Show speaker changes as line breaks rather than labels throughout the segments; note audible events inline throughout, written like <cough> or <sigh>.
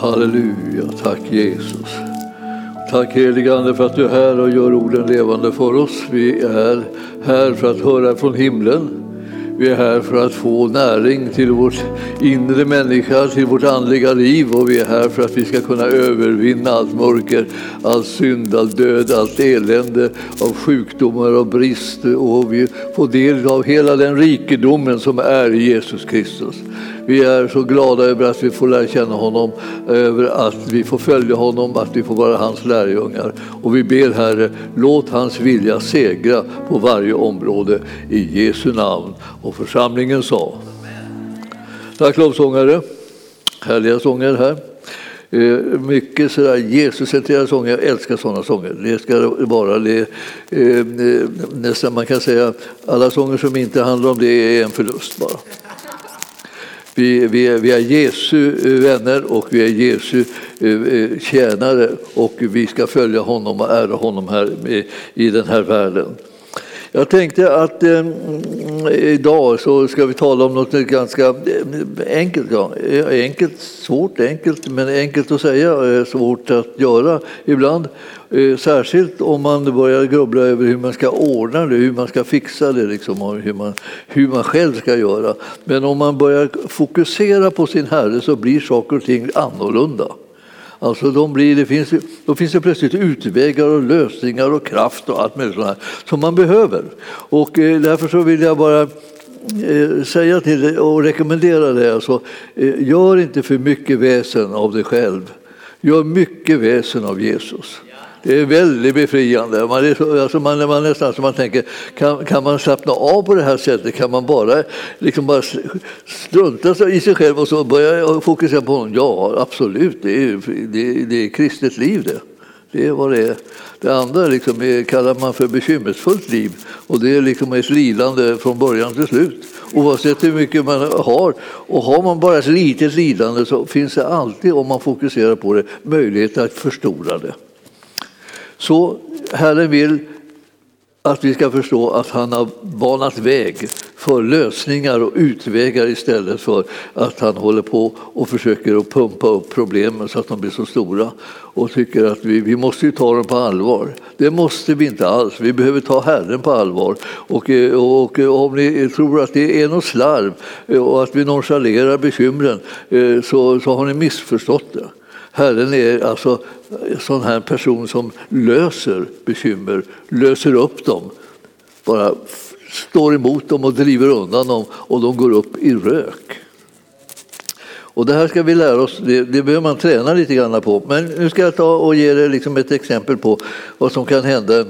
Halleluja, tack Jesus. Tack helige Ande för att du är här och gör orden levande för oss. Vi är här för att höra från himlen. Vi är här för att få näring till vårt inre människa, till vårt andliga liv och vi är här för att vi ska kunna övervinna allt mörker, all synd, all död, allt elände av sjukdomar och brist och vi får del av hela den rikedomen som är i Jesus Kristus. Vi är så glada över att vi får lära känna honom, över att vi får följa honom, att vi får vara hans lärjungar. Och vi ber Herre, låt hans vilja segra på varje område i Jesu namn. Och församlingen sa. Tack lovsångare, härliga sånger här. Eh, mycket sådär Jesuscentrerade sånger, jag älskar sådana sånger. Det ska vara det, eh, eh, nästan man kan säga alla sånger som inte handlar om det är en förlust bara. Vi, vi, är, vi är Jesu eh, vänner och vi är Jesu eh, eh, tjänare och vi ska följa honom och ära honom här i den här världen. Jag tänkte att eh, mm, idag så ska vi tala om något ganska eh, enkelt. Ja. Eh, enkelt, svårt, enkelt, men enkelt att säga, eh, svårt att göra ibland. Eh, särskilt om man börjar grubbla över hur man ska ordna det, hur man ska fixa det liksom, och hur man, hur man själv ska göra. Men om man börjar fokusera på sin Herre så blir saker och ting annorlunda. Alltså de blir, det finns, då finns det plötsligt utvägar och lösningar och kraft och allt möjligt sånt som man behöver. Och eh, därför så vill jag bara eh, säga till dig och rekommendera dig, alltså, eh, gör inte för mycket väsen av dig själv. Gör mycket väsen av Jesus. Det är väldigt befriande. Man, är, alltså man, man nästan så man tänker, kan, kan man slappna av på det här sättet? Kan man bara, liksom bara strunta i sig själv och så börja fokusera på honom? Ja, absolut. Det är, det, det är kristet liv det. Det är vad det är. Det andra liksom är, kallar man för bekymmersfullt liv och det är liksom ett lidande från början till slut. Oavsett hur mycket man har. Och har man bara ett litet lidande så finns det alltid, om man fokuserar på det, möjlighet att förstora det. Så Herren vill att vi ska förstå att han har banat väg för lösningar och utvägar istället för att han håller på och försöker att pumpa upp problemen så att de blir så stora och tycker att vi, vi måste ta dem på allvar. Det måste vi inte alls. Vi behöver ta Herren på allvar. Och, och, och om ni tror att det är något slarv och att vi nonchalerar bekymren eh, så, så har ni missförstått det. Herren är alltså en sån här person som löser bekymmer, löser upp dem, bara står emot dem och driver undan dem och de går upp i rök. Och det här ska vi lära oss, det, det behöver man träna lite grann på. Men nu ska jag ta och ge er liksom ett exempel på vad som kan hända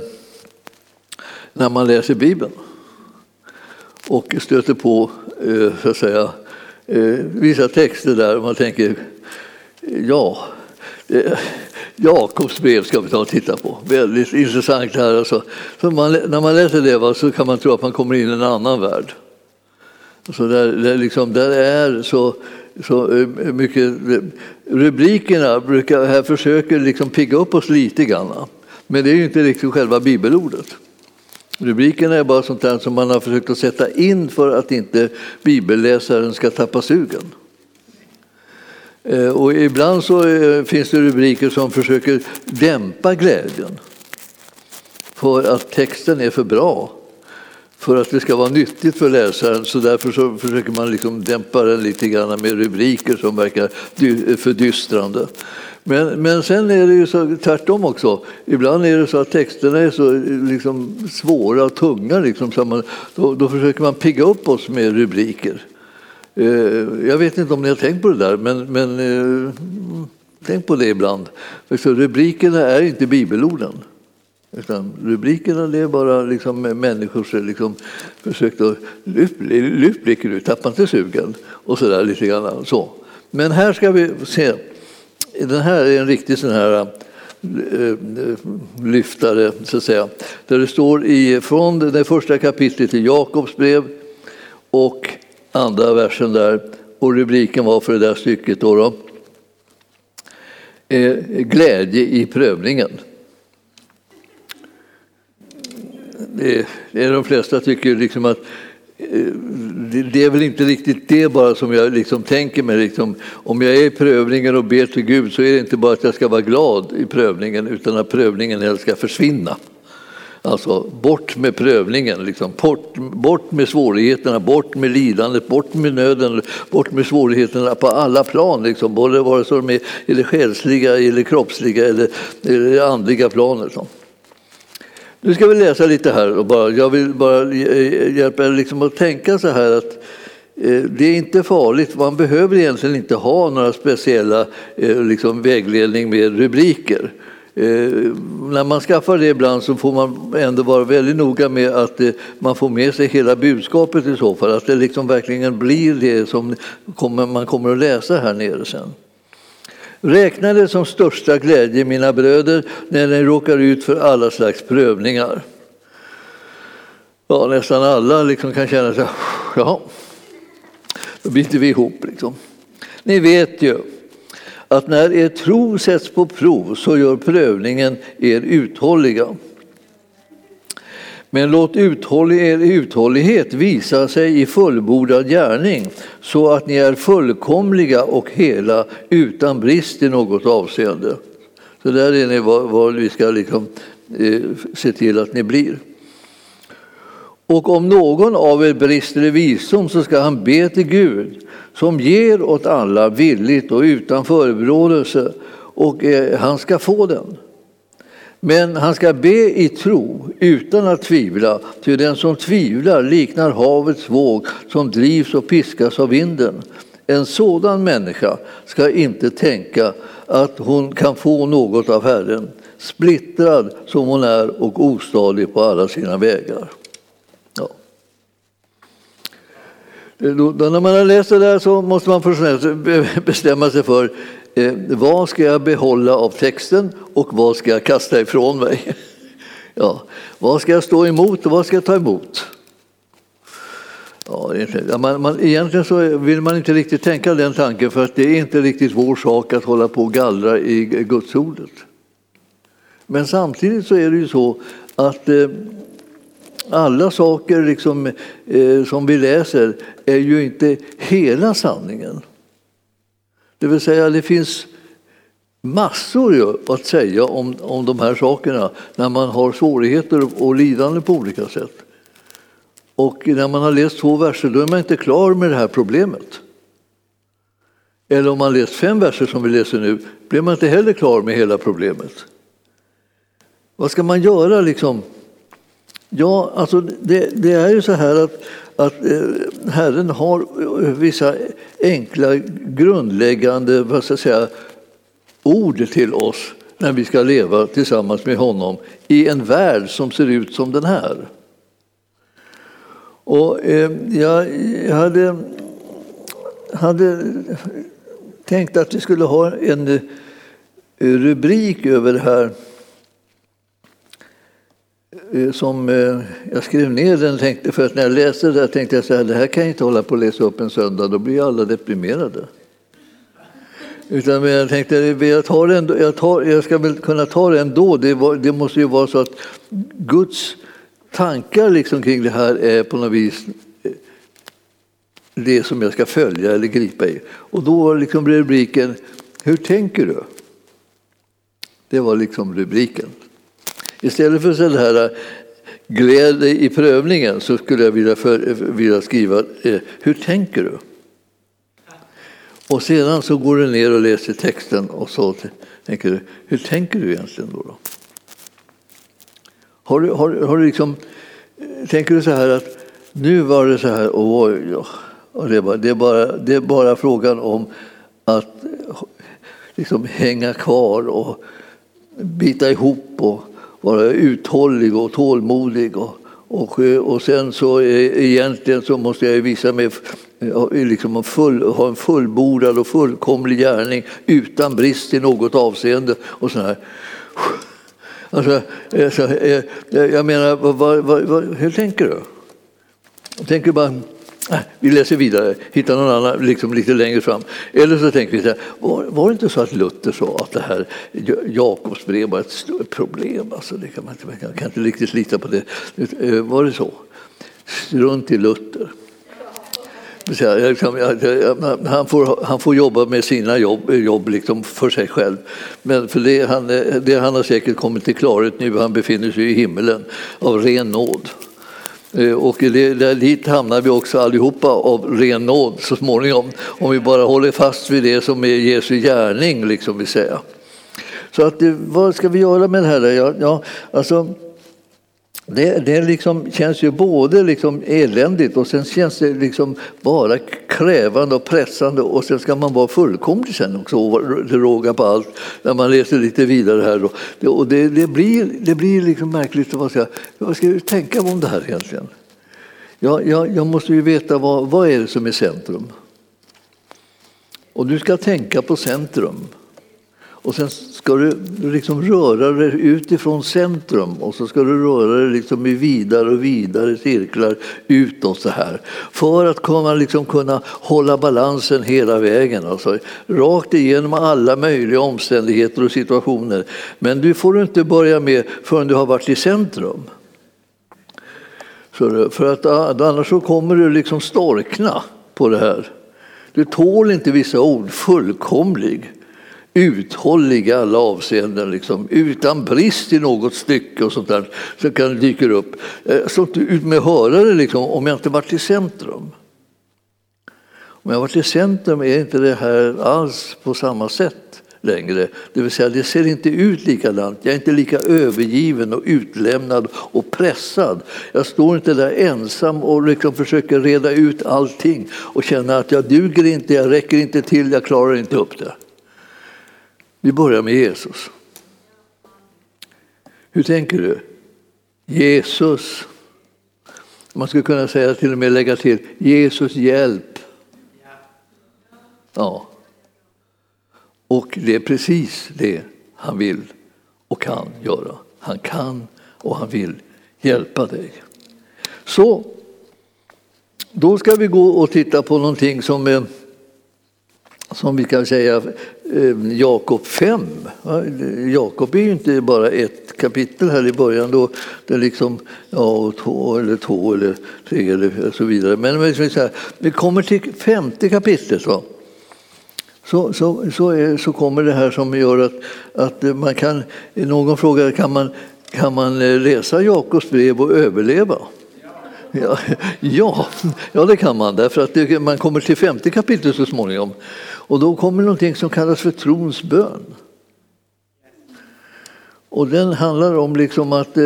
när man läser Bibeln och stöter på eh, så att säga, eh, vissa texter där man tänker ja, Eh, Jakobs brev ska vi ta och titta på. Väldigt intressant här. Alltså. Så man, när man läser det va, så kan man tro att man kommer in i en annan värld. Så där, där, liksom, där är så, så eh, mycket... Rubrikerna brukar, här försöker liksom pigga upp oss lite grann. Men det är ju inte riktigt själva bibelordet. Rubrikerna är bara sånt där som man har försökt att sätta in för att inte bibelläsaren ska tappa sugen. Eh, och ibland så eh, finns det rubriker som försöker dämpa glädjen för att texten är för bra för att det ska vara nyttigt för läsaren. Så därför så försöker man liksom dämpa den lite grann med rubriker som verkar fördystrande. Men, men sen är det ju så tvärtom också. Ibland är det så att texterna är så eh, liksom svåra och tunga. Liksom, så man, då, då försöker man pigga upp oss med rubriker. Eh, jag vet inte om ni har tänkt på det där, men, men eh, tänk på det ibland. Så rubrikerna är inte bibelorden. Utan rubrikerna det är bara liksom människors liksom försök att lyft blicken ut, tappa inte sugen och så där lite grann. Så. Men här ska vi se. Den här är en riktig sån här eh, lyftare, så att säga. Där det står i, från det första kapitlet i Jakobs brev och andra versen där. Och rubriken var för det där stycket då, då eh, Glädje i prövningen. Det, det är de flesta tycker liksom att eh, det är väl inte riktigt det bara som jag liksom tänker mig. Liksom, om jag är i prövningen och ber till Gud så är det inte bara att jag ska vara glad i prövningen utan att prövningen helst ska försvinna. Alltså bort med prövningen, liksom. bort, bort med svårigheterna, bort med lidandet, bort med nöden, bort med svårigheterna på alla plan. Liksom. Både vare sig de är eller själsliga, eller kroppsliga eller, eller andliga plan. Liksom. Nu ska vi läsa lite här. Och bara, jag vill bara hjälpa er liksom att tänka så här att eh, det är inte farligt, man behöver egentligen inte ha några speciella eh, liksom, vägledning med rubriker. Eh, när man skaffar det ibland så får man ändå vara väldigt noga med att eh, man får med sig hela budskapet i så fall, att det liksom verkligen blir det som man kommer att läsa här nere sen. Räkna det som största glädje, mina bröder, när ni råkar ut för alla slags prövningar. Ja, nästan alla liksom kan känna sig, ja, då biter vi ihop. Liksom. Ni vet ju att när er tro sätts på prov så gör prövningen er uthålliga. Men låt er uthållighet visa sig i fullbordad gärning så att ni är fullkomliga och hela utan brist i något avseende. Så där är ni vad, vad vi ska liksom, eh, se till att ni blir. Och om någon av er brister i visdom så ska han be till Gud som ger åt alla villigt och utan förebråelse och eh, han ska få den. Men han ska be i tro utan att tvivla, ty den som tvivlar liknar havets våg som drivs och piskas av vinden. En sådan människa ska inte tänka att hon kan få något av Herren, splittrad som hon är och ostadig på alla sina vägar. Ja. Eh, då, när man har läst det där så måste man först bestämma sig för eh, vad ska jag behålla av texten och vad ska jag kasta ifrån mig? <laughs> ja, vad ska jag stå emot och vad ska jag ta emot? Ja, man, man, egentligen så vill man inte riktigt tänka den tanken för att det är inte riktigt vår sak att hålla på och gallra i gudsordet. Men samtidigt så är det ju så att eh, alla saker liksom, eh, som vi läser är ju inte hela sanningen. Det vill säga, det finns massor att säga om, om de här sakerna när man har svårigheter och lidande på olika sätt. Och när man har läst två verser då är man inte klar med det här problemet. Eller om man läst fem verser som vi läser nu blir man inte heller klar med hela problemet. Vad ska man göra liksom? Ja, alltså det, det är ju så här att att eh, Herren har eh, vissa enkla grundläggande vad ska jag säga, ord till oss när vi ska leva tillsammans med honom i en värld som ser ut som den här. Och eh, jag hade, hade tänkt att vi skulle ha en eh, rubrik över det här Eh, som eh, jag skrev ner den tänkte, för att när jag läste det tänkte jag så här, det här kan jag inte hålla på att läsa upp en söndag, då blir alla deprimerade. Utan jag tänkte, jag, tar ändå, jag, tar, jag ska väl kunna ta det ändå. Det, var, det måste ju vara så att Guds tankar liksom kring det här är på något vis eh, det som jag ska följa eller gripa i. Och då liksom blev rubriken Hur tänker du? Det var liksom rubriken. Istället för så här eh, glädje i prövningen så skulle jag vilja, för, eh, vilja skriva eh, Hur tänker du? Och sedan så går du ner och läser texten och så tänker du Hur tänker du egentligen då? då? Har du, har, har du liksom, eh, tänker du så här att nu var det så här oj, och det, är bara, det, är bara, det är bara frågan om att liksom hänga kvar och bita ihop och vara uthållig och tålmodig. Och, och, och sen så eh, egentligen så måste jag visa mig liksom full, ha en fullbordad och fullkomlig gärning utan brist i något avseende. Och så här. Alltså, alltså eh, eh, jag menar, vad, vad, vad, hur tänker du? Jag tänker bara vi läser vidare, hittar någon annan liksom lite längre fram. Eller så tänker vi så här, var, var det inte så att Luther sa att det här Jakobs brev var ett stort problem? Alltså, det kan man, inte, jag kan inte riktigt lita på det. Eh, var det så? Strunt i Luther. Liksom, han får, han får jobba med sina jobb, jobb liksom för sig själv. Men för det han, det han har säkert kommit till klarhet nu, han befinner sig i himmelen av ren nåd. Eh, och det, där dit hamnar vi också allihopa av ren nåd så småningom. Om vi bara håller fast vid det som är Jesu gärning, liksom vi säger. Så att, eh, vad ska vi göra med det här? Ja, alltså, det, det liksom känns ju både liksom eländigt och sen känns det liksom bara krävande och pressande och sen ska man vara fullkomlig sen också till råga på allt när man läser lite vidare här. Då. Det, och det, det, blir, det blir liksom märkligt. Vad ska, vad ska jag tänka om det här egentligen? Jag, jag, jag måste ju veta vad, vad är det som är centrum. Och du ska tänka på centrum. Och sen ska du liksom röra dig utifrån centrum och så ska du röra dig liksom i vidare och vidare cirklar utåt så här. För att kunna, liksom kunna hålla balansen hela vägen. Alltså, rakt igenom alla möjliga omständigheter och situationer. Men du får inte börja med förrän du har varit i centrum. För att eh, annars så kommer du liksom storkna på det här. Du tål inte vissa ord, fullkomlig uthållig i alla avseenden, liksom, utan brist i något stycke och sånt där som kan dyka upp. Eh, så ut med hörare liksom, om jag inte varit i centrum. Om jag varit i centrum är inte det här alls på samma sätt längre. Det vill säga, det ser inte ut likadant. Jag är inte lika övergiven och utlämnad och pressad. Jag står inte där ensam och liksom försöker reda ut allting och känner att jag duger inte, jag räcker inte till, jag klarar inte upp det. Vi börjar med Jesus. Hur tänker du? Jesus. Man skulle kunna säga till och med lägga till Jesus hjälp. Ja. Och det är precis det han vill och kan göra. Han kan och han vill hjälpa dig. Så då ska vi gå och titta på någonting som, eh, som vi kan säga eh, Jakob 5. Jakob är ju inte bara ett kapitel här i början då det liksom, ja, två eller två eller tre eller så vidare. Men vi kommer till femte kapitlet. Så. Så, så, så, är, så kommer det här som gör att, att man kan, någon frågar kan man, kan man eh, läsa Jakobs brev och överleva? Ja, <laughs> ja, ja, det kan man, därför att det, man kommer till femte kapitlet så småningom. Och då kommer någonting som kallas för trons bön. Och den handlar om liksom att eh,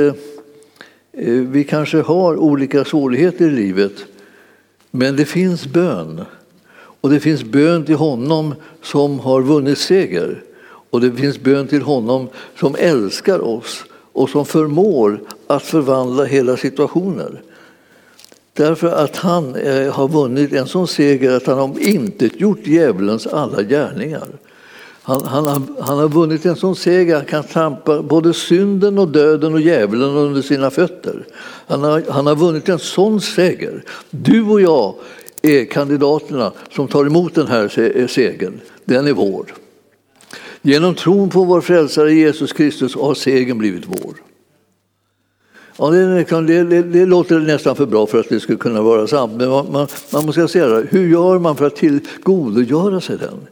eh, vi kanske har olika svårigheter i livet, men det finns bön. Och det finns bön till honom som har vunnit seger. Och det finns bön till honom som älskar oss och som förmår att förvandla hela situationer. Därför att han eh, har vunnit en sån seger att han har inte gjort djävulens alla gärningar. Han, han, har, han har vunnit en sån seger att han kan trampa både synden och döden och djävulen under sina fötter. Han har, han har vunnit en sån seger. Du och jag är kandidaterna som tar emot den här eh, segern. Den är vår. Genom tron på vår frälsare Jesus Kristus har segern blivit vår. Ja, det, det, det, det, låter nästan för bra för att det skulle kunna vara sant. Men man, man, man måste säga hur gör man för att tillgodogöra sig den?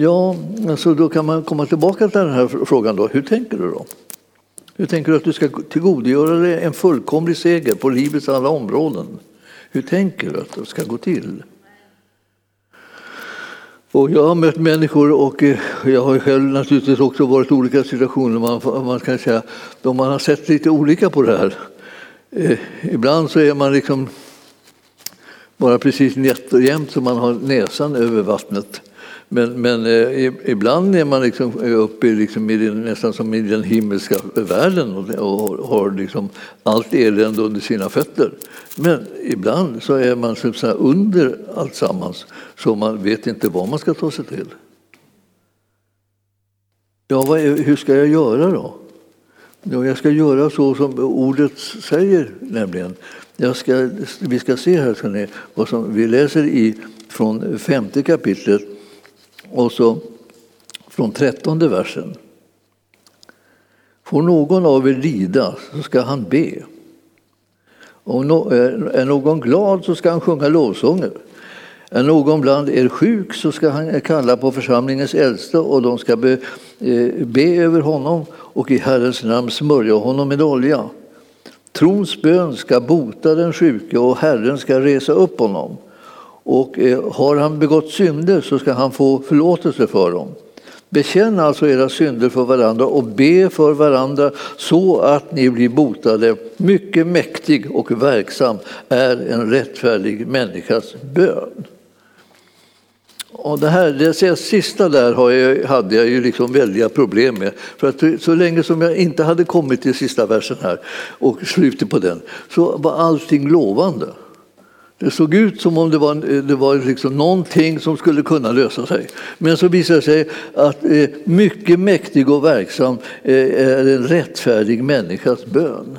Ja, alltså då kan man komma tillbaka till den här frågan. Då. Hur tänker du då? Hur tänker du att du ska tillgodogöra dig en fullkomlig seger på livets alla områden? Hur tänker du att det ska gå till? Och jag har mött människor och eh, jag har själv naturligtvis också varit i olika situationer. Man, man kan säga, då man har sett lite olika på det här. Eh, ibland så är man liksom bara precis nätt och jämnt så man har näsan över vattnet. Men, men eh, ibland är man liksom eh, uppe liksom i den, nästan som i den himmelska världen och, och har liksom allt elände under sina fötter. Men ibland så är man så här under alltsammans så man vet inte vad man ska ta sig till. Ja, är, hur ska jag göra då? Ja, jag ska göra så som ordet säger nämligen. Jag ska, vi ska se här ska ni, vad som vi läser i från femte kapitlet och så från trettonde versen. Får någon av er lida så ska han be. Om är någon glad så ska han sjunga lovsånger. Är någon bland er sjuk så ska han kalla på församlingens äldste och de ska be, eh, be över honom och i Herrens namn smörja honom med olja. Trons bön ska bota den sjuke och Herren ska resa upp honom. Och eh, har han begått synder så ska han få förlåtelse för dem. Bekänn alltså era synder för varandra och be för varandra så att ni blir botade. Mycket mäktig och verksam är en rättfärdig människas bön. Och det, här, det sista där jag, hade jag ju liksom väldiga problem med. För att så länge som jag inte hade kommit till sista versen här och slutet på den så var allting lovande. Det såg ut som om det var, eh, det var liksom någonting som skulle kunna lösa sig. Men så visade det sig att eh, mycket mäktig och verksam eh, är en rättfärdig människas bön.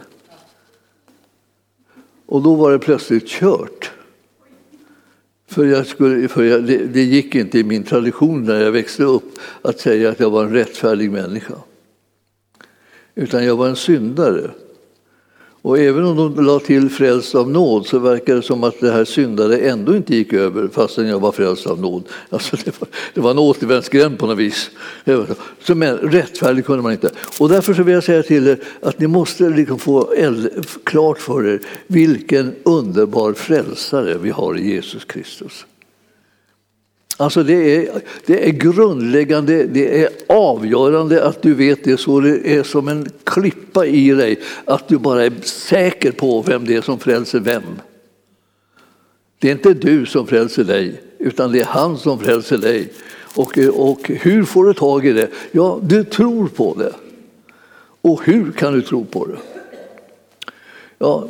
Och då var det plötsligt kört. För, jag skulle, för jag, det, det, gick inte i min tradition när jag växte upp att säga att jag var en rättfärdig människa. Utan jag var en syndare. Och även om de la till frälst av nåd så verkar det som att det här syndare ändå inte gick över fastän jag var frälst av nåd. Alltså det, var, det var en återvändsgränd på något vis. Så, men rättfärdig kunde man inte. Och därför så vill jag säga till er att ni måste liksom få klart för er vilken underbar frälsare vi har i Jesus Kristus. Alltså det är, det är grundläggande, det är avgörande att du vet det så det är som en klippa i dig, att du bara är säker på vem det är som frälser vem. Det är inte du som frälser dig, utan det är han som frälser dig. Och, och hur får du tag i det? Ja, du tror på det. Och hur kan du tro på det? Ja,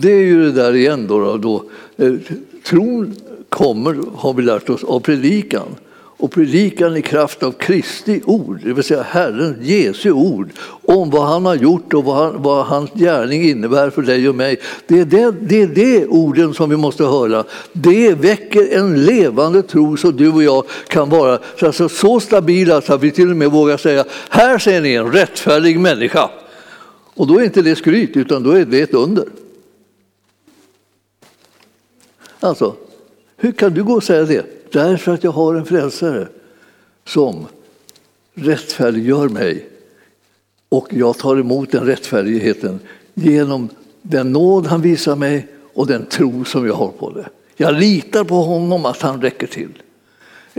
det är ju det där igen då. då. Eh, då. tron kommer, har vi lärt oss, av predikan. Och predikan i kraft av Kristi ord, det vill säga Herren, Jesu ord, om vad han har gjort och vad, han, vad hans gärning innebär för dig och mig. Det är det, det är det orden som vi måste höra. Det väcker en levande tro så du och jag kan vara alltså, så stabila så att vi till och med vågar säga, här ser ni en rättfärdig människa. Och då är inte det skryt, utan då är det ett under. Alltså, hur kan du gå och säga det? Därför att jag har en frälsare som rättfärdiggör mig och jag tar emot den rättfärdigheten genom den nåd han visar mig och den tro som jag har på det. Jag litar på honom att han räcker till.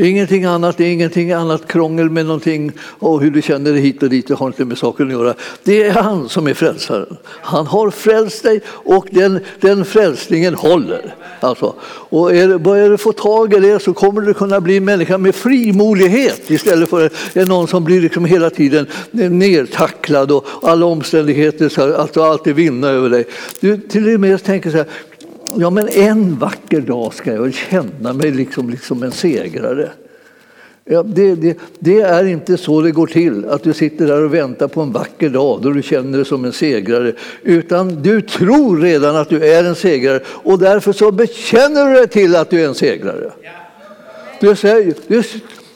Ingenting annat, det är ingenting annat krångel med någonting och hur du känner dig hit och dit, det har inte med saken att göra. Det är han som är frälsaren. Han har frälst dig och den, den frälsningen håller. Alltså, och är, börjar du få tag i det så kommer du kunna bli en människa med frimodighet istället för någon som blir liksom hela tiden nedtacklad och alla omständigheter ska alltså alltid vinna över dig. Du till och med tänker så här, ja men en vacker dag ska jag känna mig liksom, liksom en segrare. Ja, det, det, det, är inte så det går till, att du sitter där och väntar på en vacker dag då du känner dig som en segrare. Utan du tror redan att du är en segrare och därför så bekänner du dig till att du är en segrare. Du säger, du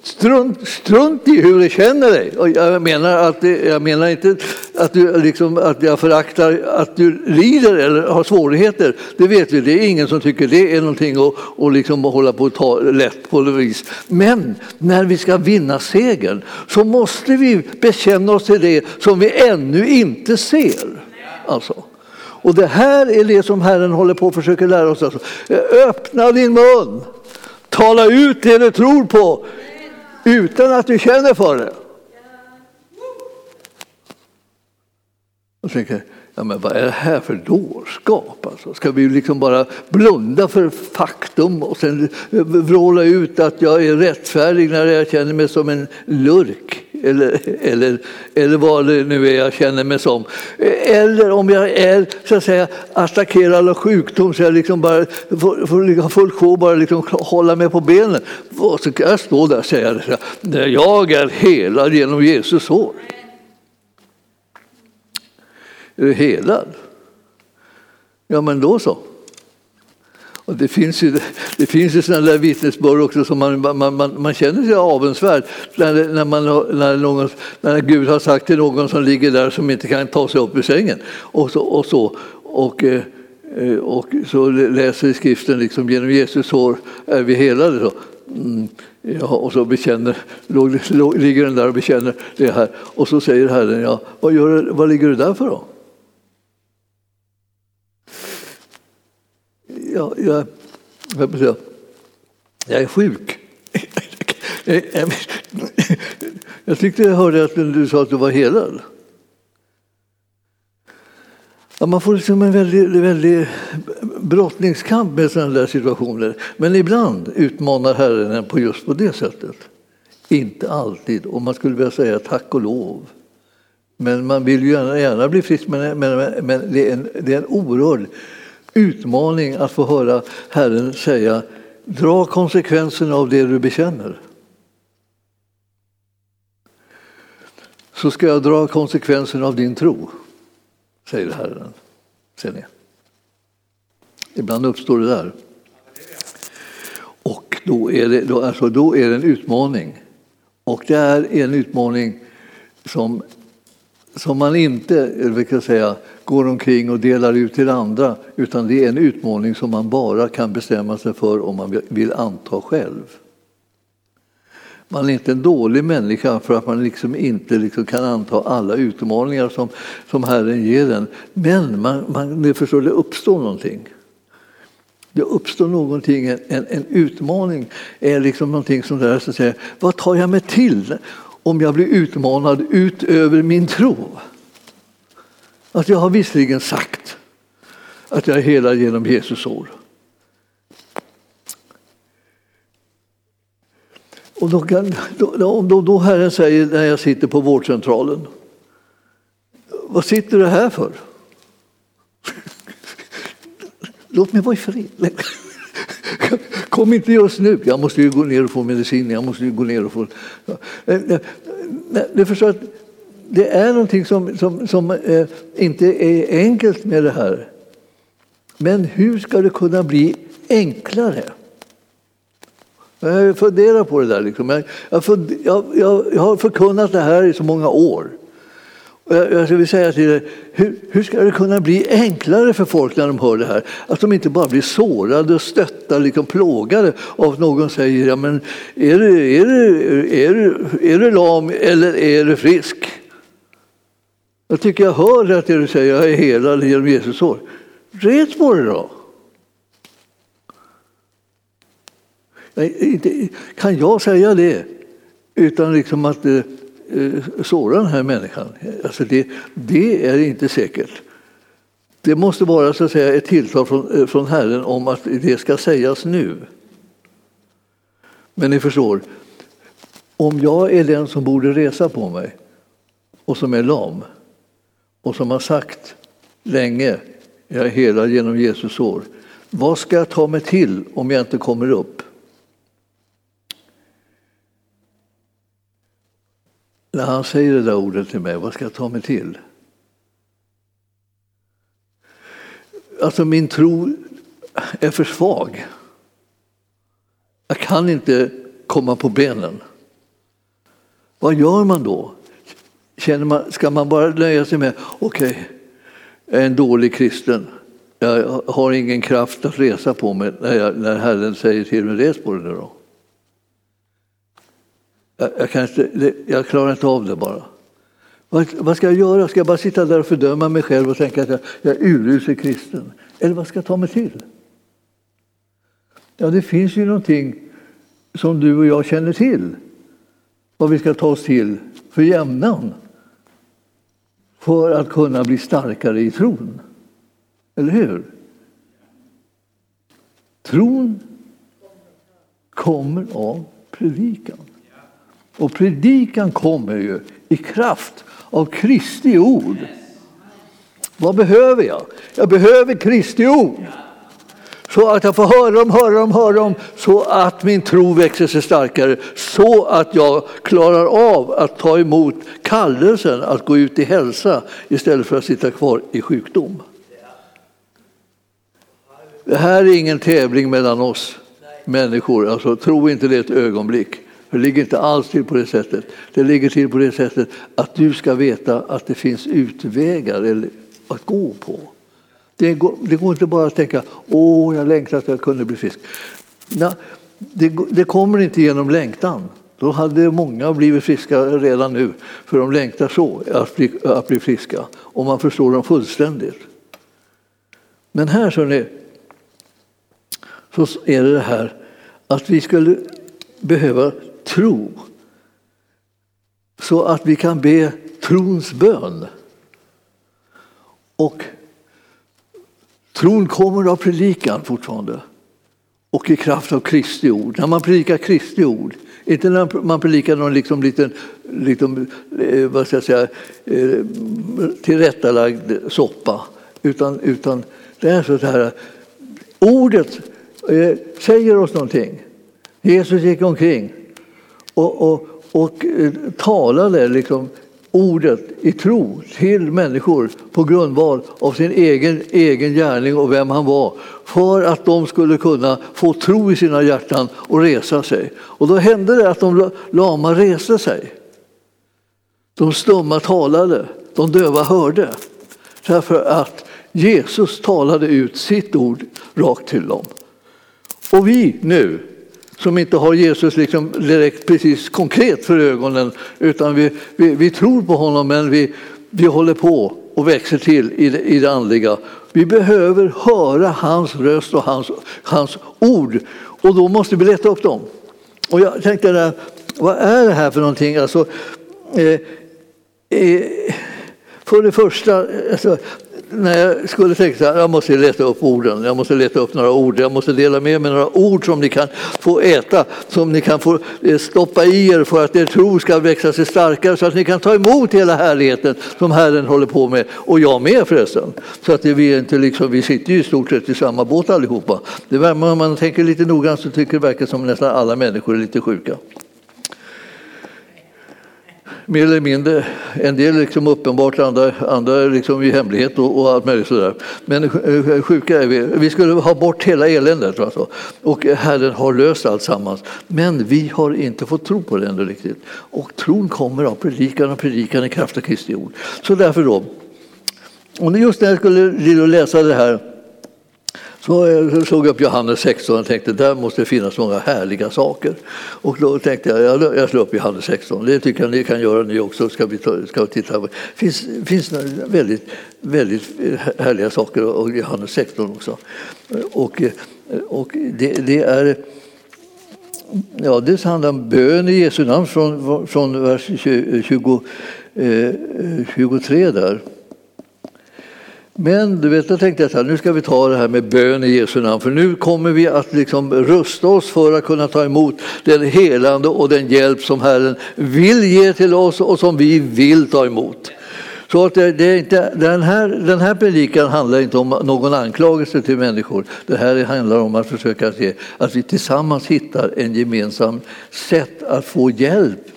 Strunt, strunt i hur du känner dig. Och jag, menar att, jag menar inte att, du, liksom, att jag föraktar att du lider eller har svårigheter. Det vet vi, det är ingen som tycker det är någonting att, och liksom hålla på att ta lätt på något vis. Men när vi ska vinna segern så måste vi bekänna oss till det som vi ännu inte ser. Alltså. Och det här är det som Herren håller på att försöka lära oss. Alltså. Öppna din mun! Tala ut det du tror på utan att du känner för det. Och tänker, ja, men vad är det här för dårskap? Alltså? Ska vi liksom bara blunda för faktum och sen vråla ut att jag är rättfärdig när jag känner mig som en lurk? Eller, eller, eller vad det nu är jag känner mig som. Eller om jag är så att säga, attackerad av sjukdom så jag liksom bara får, får liksom fullt sjå bara liksom hålla mig på benen. Och så kan jag stå där och säga att jag är helad genom Jesus sår. Är du helad? Ja, men då så. Och det finns ju, det finns ju sådana där vittnesbörd också som man, man, man, man känner sig avundsvärd när, när, man, när, någon, när Gud har sagt till någon som ligger där som inte kan ta sig upp ur sängen. Och så, och så. Och, eh, och så läser i skriften liksom, genom Jesus sår är vi helade. Så. Mm, ja, och så bekänner, ligger den där och bekänner det här. Och så säger Herren, ja, vad, gör, vad ligger du där för då? Jag, jag, jag, jag är sjuk. Jag tyckte jag hörde att du sa att du var helad. Ja, man får liksom en väldig, väldig brottningskamp med sådana där situationer. Men ibland utmanar Herren en på just på det sättet. Inte alltid, och man skulle vilja säga tack och lov. Men man vill ju gärna, gärna bli frisk, men, men, men det, är en, det är en oerhörd utmaning att få höra Herren säga dra konsekvenserna av det du bekänner. Så ska jag dra konsekvenserna av din tro säger Herren. Ser ni? Ibland uppstår det där. Och då är det, då, alltså, då är det en utmaning. Och det är en utmaning som, som man inte vill säga, går omkring och delar ut till andra, utan det är en utmaning som man bara kan bestämma sig för om man vill anta själv. Man är inte en dålig människa för att man liksom inte liksom kan anta alla utmaningar som, som Herren ger en. Men man, man, ni förstår, det uppstår någonting. Det uppstår någonting, en, en utmaning är liksom någonting som där, så att säga, vad tar jag mig till om jag blir utmanad utöver min tro? Att jag har visserligen sagt att jag är helad genom Jesus sår. Och då, kan, då, då, då Herren säger när jag sitter på vårdcentralen, vad sitter du här för? <laughs> Låt mig vara i fred. <laughs> Kom inte just nu, jag måste ju gå ner och få medicin. Jag måste ju gå ner och få... Eh, eh, du förstår att det är någonting som, som, som eh, inte är enkelt med det här. Men hur ska det kunna bli enklare? Jag funderar på det där. Liksom. Jag, jag, jag, jag, har förkunnat det här i så många år. Jag, jag vill säga till dig, hur, hur, ska det kunna bli enklare för folk när de hör det här? Att de inte bara blir sårade, stötta, liksom plågade av att någon säger ja, men är, du, är, du, är, du, är du lam eller är du frisk? Jag tycker jag hör att det du säger, jag är helad genom Jesus sår. Res på det då! Kan jag säga det utan liksom att eh, eh, såra den här människan? Alltså det, det är inte säkert. Det måste vara så att säga, ett tilltal från, eh, från Herren om att det ska sägas nu. Men ni förstår, om jag är den som borde resa på mig och som är lam och som har sagt länge, jag är hela genom Jesus år, vad ska jag ta mig till om jag inte kommer upp? När han säger det där ordet till mig, vad ska jag ta mig till? Alltså min tro är för svag. Jag kan inte komma på benen. Vad gör man då? Känner man, ska man bara nöja sig med, okej, okay, jag är en dålig kristen. Jag har ingen kraft att resa på mig när, jag, när Herren säger till mig, res på dig nu då. Jag, jag, kan inte, jag klarar inte av det bara. Vad, vad, ska jag göra? Ska jag bara sitta där och fördöma mig själv och tänka att jag, jag är urusel kristen? Eller vad ska jag ta mig till? Ja, det finns ju någonting som du och jag känner till. Vad vi ska ta oss till för jämnan. För att kunna bli starkare i tron. Eller hur? Tron kommer av predikan. Och predikan kommer ju i kraft av Kristi ord. Vad behöver jag? Jag behöver Kristi ord. Så att jag får höra dem, höra dem, höra dem, så att min tro växer sig starkare. Så att jag klarar av att ta emot kallelsen att gå ut i hälsa istället för att sitta kvar i sjukdom. Det här är ingen tävling mellan oss människor, alltså, tro inte det ett ögonblick. Det ligger inte alls till på det sättet. Det ligger till på det sättet att du ska veta att det finns utvägar att gå på. Det går, det går inte bara att tänka åh, jag längtar att jag kunde bli frisk. Nej, det, det kommer inte genom längtan. Då hade många blivit friska redan nu, för de längtar så att bli, att bli friska. Och man förstår dem fullständigt. Men här så ni, så är det det här att vi skulle behöva tro så att vi kan be trons bön. Och tron kommer av predikan fortfarande och i kraft av Kristi ord. När man predikar Kristi ord, inte när man predikar någon liksom liten, liksom, eh, vad ska jag säga, eh, tillrättalagd soppa, utan, utan det är så här, ordet eh, säger oss någonting. Jesus gick omkring och, och, och talade liksom ordet i tro till människor på grundval av sin egen, egen gärning och vem han var för att de skulle kunna få tro i sina hjärtan och resa sig. Och då hände det att de lama reste sig. De stumma talade, de döva hörde. Därför att Jesus talade ut sitt ord rakt till dem. Och vi nu, som inte har Jesus liksom direkt precis konkret för ögonen utan vi, vi, vi tror på honom men vi, vi håller på och växer till i det, i det andliga. Vi behöver höra hans röst och hans, hans ord och då måste vi leta upp dem. Och jag tänkte, där, vad är det här för någonting? Alltså, eh, eh, för det första, alltså, när jag skulle tänka att jag måste leta upp orden, jag måste leta upp några ord, jag måste dela med mig några ord som ni kan få äta, som ni kan få eh, stoppa i er för att er tro ska växa sig starkare så att ni kan ta emot hela härligheten som Herren håller på med, och jag med förresten. Så att vi, inte liksom, vi sitter ju i stort sett i samma båt allihopa. Det, om man tänker lite noggrant så tycker det verkar som nästan alla människor är lite sjuka mer eller mindre. En del liksom uppenbart, andra, andra liksom i hemlighet och, och allt möjligt sådär. Men eh, sjuka är vi. Vi skulle ha bort hela eländet. Alltså. Och Herren har löst allt sammans. Men vi har inte fått tro på det ännu riktigt. Och tron kommer av predikan och predikan i kraft av Kristi ord. Så därför då. Och just när jag skulle läsa det här så jag såg upp Johannes 16 och tänkte där måste det finnas många härliga saker. Och då tänkte jag, jag slår upp Johannes 16. Det tycker jag ni kan göra ni också. Ska vi, ta, ska vi titta Det finns, finns väldigt, väldigt härliga saker i Johannes 16 också. Och, och det, det är Ja, det handlar om bön i Jesu namn från, från vers 20, eh, 23 där. Men du vet, jag tänkte att nu ska vi ta det här med bön i Jesu namn, för nu kommer vi att liksom rusta oss för att kunna ta emot den helande och den hjälp som Herren vill ge till oss och som vi vill ta emot. Så att det, det är inte, den, här, den här predikan handlar inte om någon anklagelse till människor. Det här handlar om att försöka se att vi tillsammans hittar en gemensam sätt att få hjälp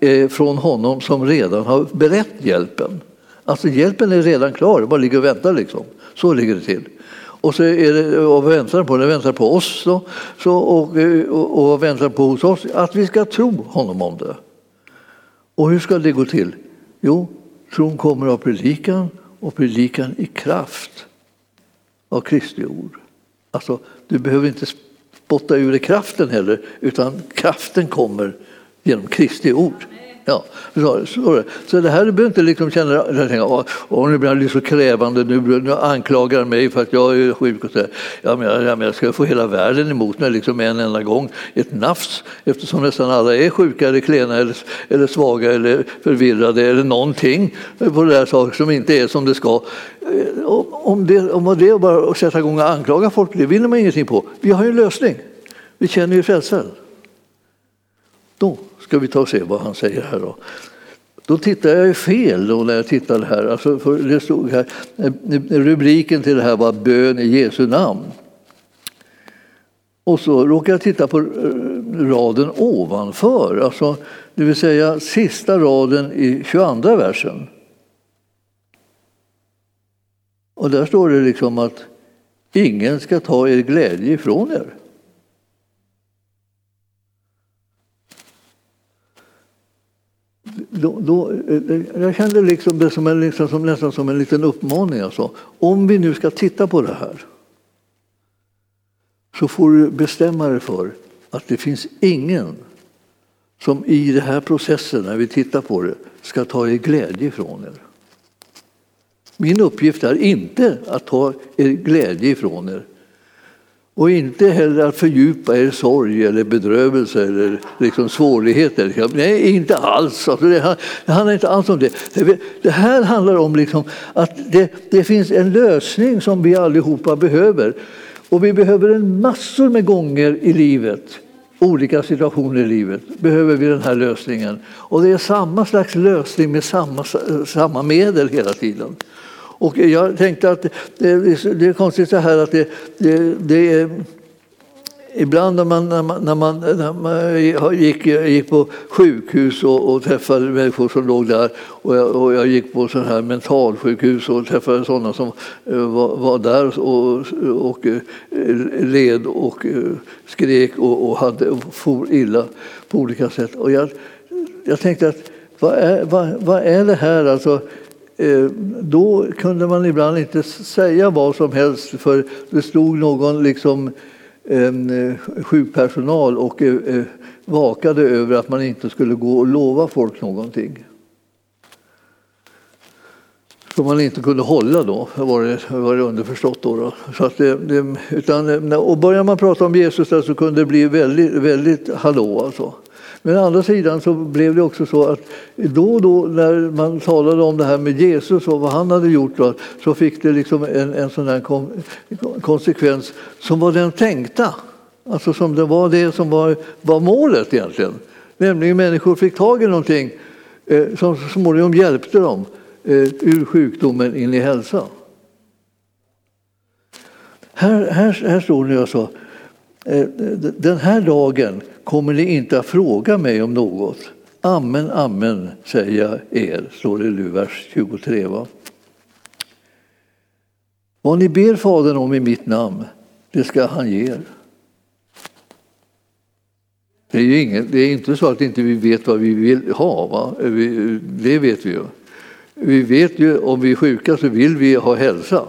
eh, från honom som redan har berett hjälpen. Alltså hjälpen är redan klar, bara ligger och väntar. Liksom. Så ligger det till. Och så är det, och väntar på, det väntar på oss då, så, och, och, och väntar på hos oss att vi ska tro honom om det. Och hur ska det gå till? Jo, tron kommer av predikan och predikan i kraft av Kristi ord. Alltså, du behöver inte spotta ur dig kraften heller, utan kraften kommer genom Kristi ord. Ja, så, så, så det här behöver inte liksom känna att nu blir han så krävande, nu, nu anklagar han mig för att jag är sjuk. Och så ja, men, ja, men jag ska få hela världen emot mig liksom en enda gång. Ett nafs, eftersom nästan alla är sjuka, eller klena, eller, eller svaga eller förvirrade eller någonting på det där saker som inte är som det ska. Eh, om det, om det är bara att sätta igång och anklaga folk, det vinner man ingenting på. Vi har ju en lösning. Vi känner ju frälsaren. Då ska vi ta och se vad han säger här. Då. Då tittar jag fel då när jag tittade här. Alltså för det stod här. Eh, rubriken till det här var bön i Jesu namn. Och så råkade jag titta på eh, raden ovanför, alltså, det vill säga sista raden i 22 versen. Och där står det liksom att ingen ska ta er glädje ifrån er. Då, då, eh, jag kände liksom det som en, liksom, som, nästan som en liten uppmaning. Alltså. Om vi nu ska titta på det här så får du bestämma dig för att det finns ingen som i den här processen, när vi tittar på det, ska ta er glädje ifrån er. Min uppgift är inte att ta er glädje ifrån er och inte heller att fördjupa er sorg eller bedrövelse eller liksom svårigheter. Nej, inte alls. Alltså det, handlar inte alls om det. Det här handlar om liksom att det, det finns en lösning som vi allihopa behöver. Och vi behöver en massor med gånger i livet olika situationer i livet behöver vi den här lösningen. Och det är samma slags lösning med samma, samma medel hela tiden. Och jag tänkte att liksom- det, är konstigt så här att det, det, det är Ibland när man, när man, när man, när man gick, gick på sjukhus och, och, träffade människor som låg där och jag, och jag gick på sån här mentalsjukhus och träffade sådana som eh, var, var där och, och eh, led och eh, skrek och, och hade, och for illa på olika sätt. Och jag, jag tänkte att vad är, vad, vad är det här? Alltså, Eh, då kunde man ibland inte säga vad som helst för det stod någon liksom eh, sjukpersonal och eh, vakade över att man inte skulle gå och lova folk någonting. Som man inte kunde hålla då, var det, var det underförstått. Då, då. Så att det, det, utan, och börjar man prata om Jesus där så kunde det bli väldigt, väldigt hallå. Alltså. Men å andra sidan så blev det också så att då och då när man talade om det här med Jesus och vad han hade gjort då, så fick det liksom en, en sån här konsekvens som var den tänkta. Alltså som det var det som var, var målet egentligen. Nämligen människor fick tag i någonting eh, som så småningom hjälpte dem eh, ur sjukdomen in i hälsa. Här, här, här står det alltså, Eh, den här dagen kommer ni inte att fråga mig om något. Amen, amen, säger jag er, står det i vers 23. Va? Vad ni ber Fadern om i mitt namn, det ska han ge er. Det är, ingen, det är inte så att inte vi vet vad vi vill ha. Va? Eh, det vet vi ju. Vi vet ju om vi är sjuka så vill vi ha hälsa.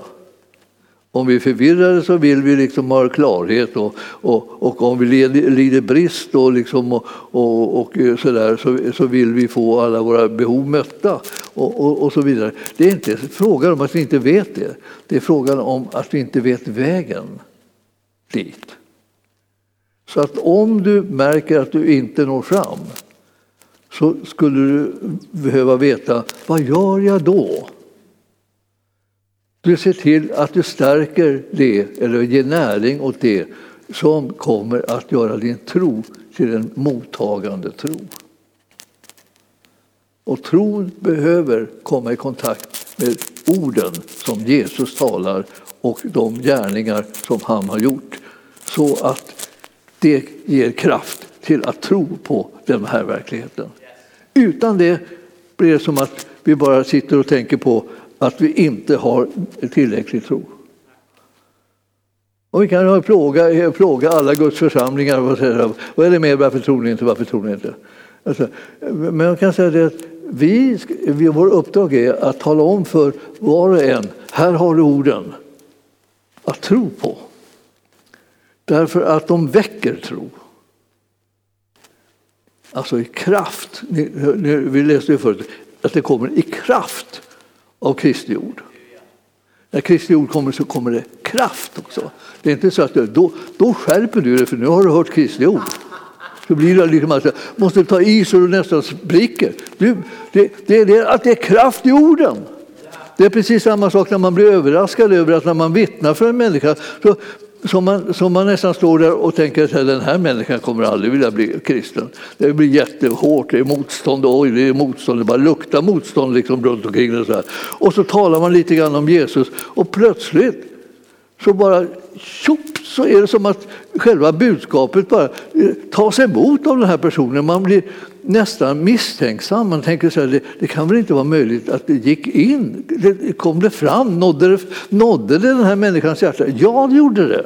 Om vi är förvirrade så vill vi liksom ha klarhet och, och, och om vi lider, lider brist och, liksom och, och, och så, där, så, så vill vi få alla våra behov mötta och, och, och så vidare. Det är inte frågan om att vi inte vet det. Det är frågan om att vi inte vet vägen dit. Så att om du märker att du inte når fram så skulle du behöva veta vad gör jag då? Du ser till att du stärker det, eller ger näring åt det som kommer att göra din tro till en mottagande tro. Och tron behöver komma i kontakt med orden som Jesus talar och de gärningar som han har gjort så att det ger kraft till att tro på den här verkligheten. Utan det blir det som att vi bara sitter och tänker på att vi inte har tillräcklig tro. Och vi kan plåga, plåga alla Guds församlingar vad, säga vad är det med varför tror ni inte, varför tror ni inte? Alltså, men jag kan säga det att vi, vi, vår uppdrag är att tala om för var och en, här har du orden att tro på. Därför att de väcker tro. Alltså i kraft. Vi läste ju förut att det kommer i kraft av Kristi ord. När Kristi ord kommer så kommer det kraft också. Det är inte så att då, då skärper du dig för nu har du hört Kristi ord. Så blir det liksom att måste ta i så du nästan spricker. Du, det, det, det, att det är kraft i orden. Det är precis samma sak när man blir överraskad över att när man vittnar för en människa så som man, som man nästan står där och tänker att den här människan kommer aldrig vilja bli kristen. Det blir jättehårt, det är motstånd, oj det är motstånd, det bara luktar motstånd liksom runt omkring det. Så här. Och så talar man lite grann om Jesus och plötsligt så bara tjopp så är det som att själva budskapet bara eh, tas emot av den här personen. Man blir nästan misstänksam. Man tänker så här, det, det, kan väl inte vara möjligt att det gick in? Det, kom det fram? Nådde det, nådde det den här människans hjärta? Ja, det gjorde det.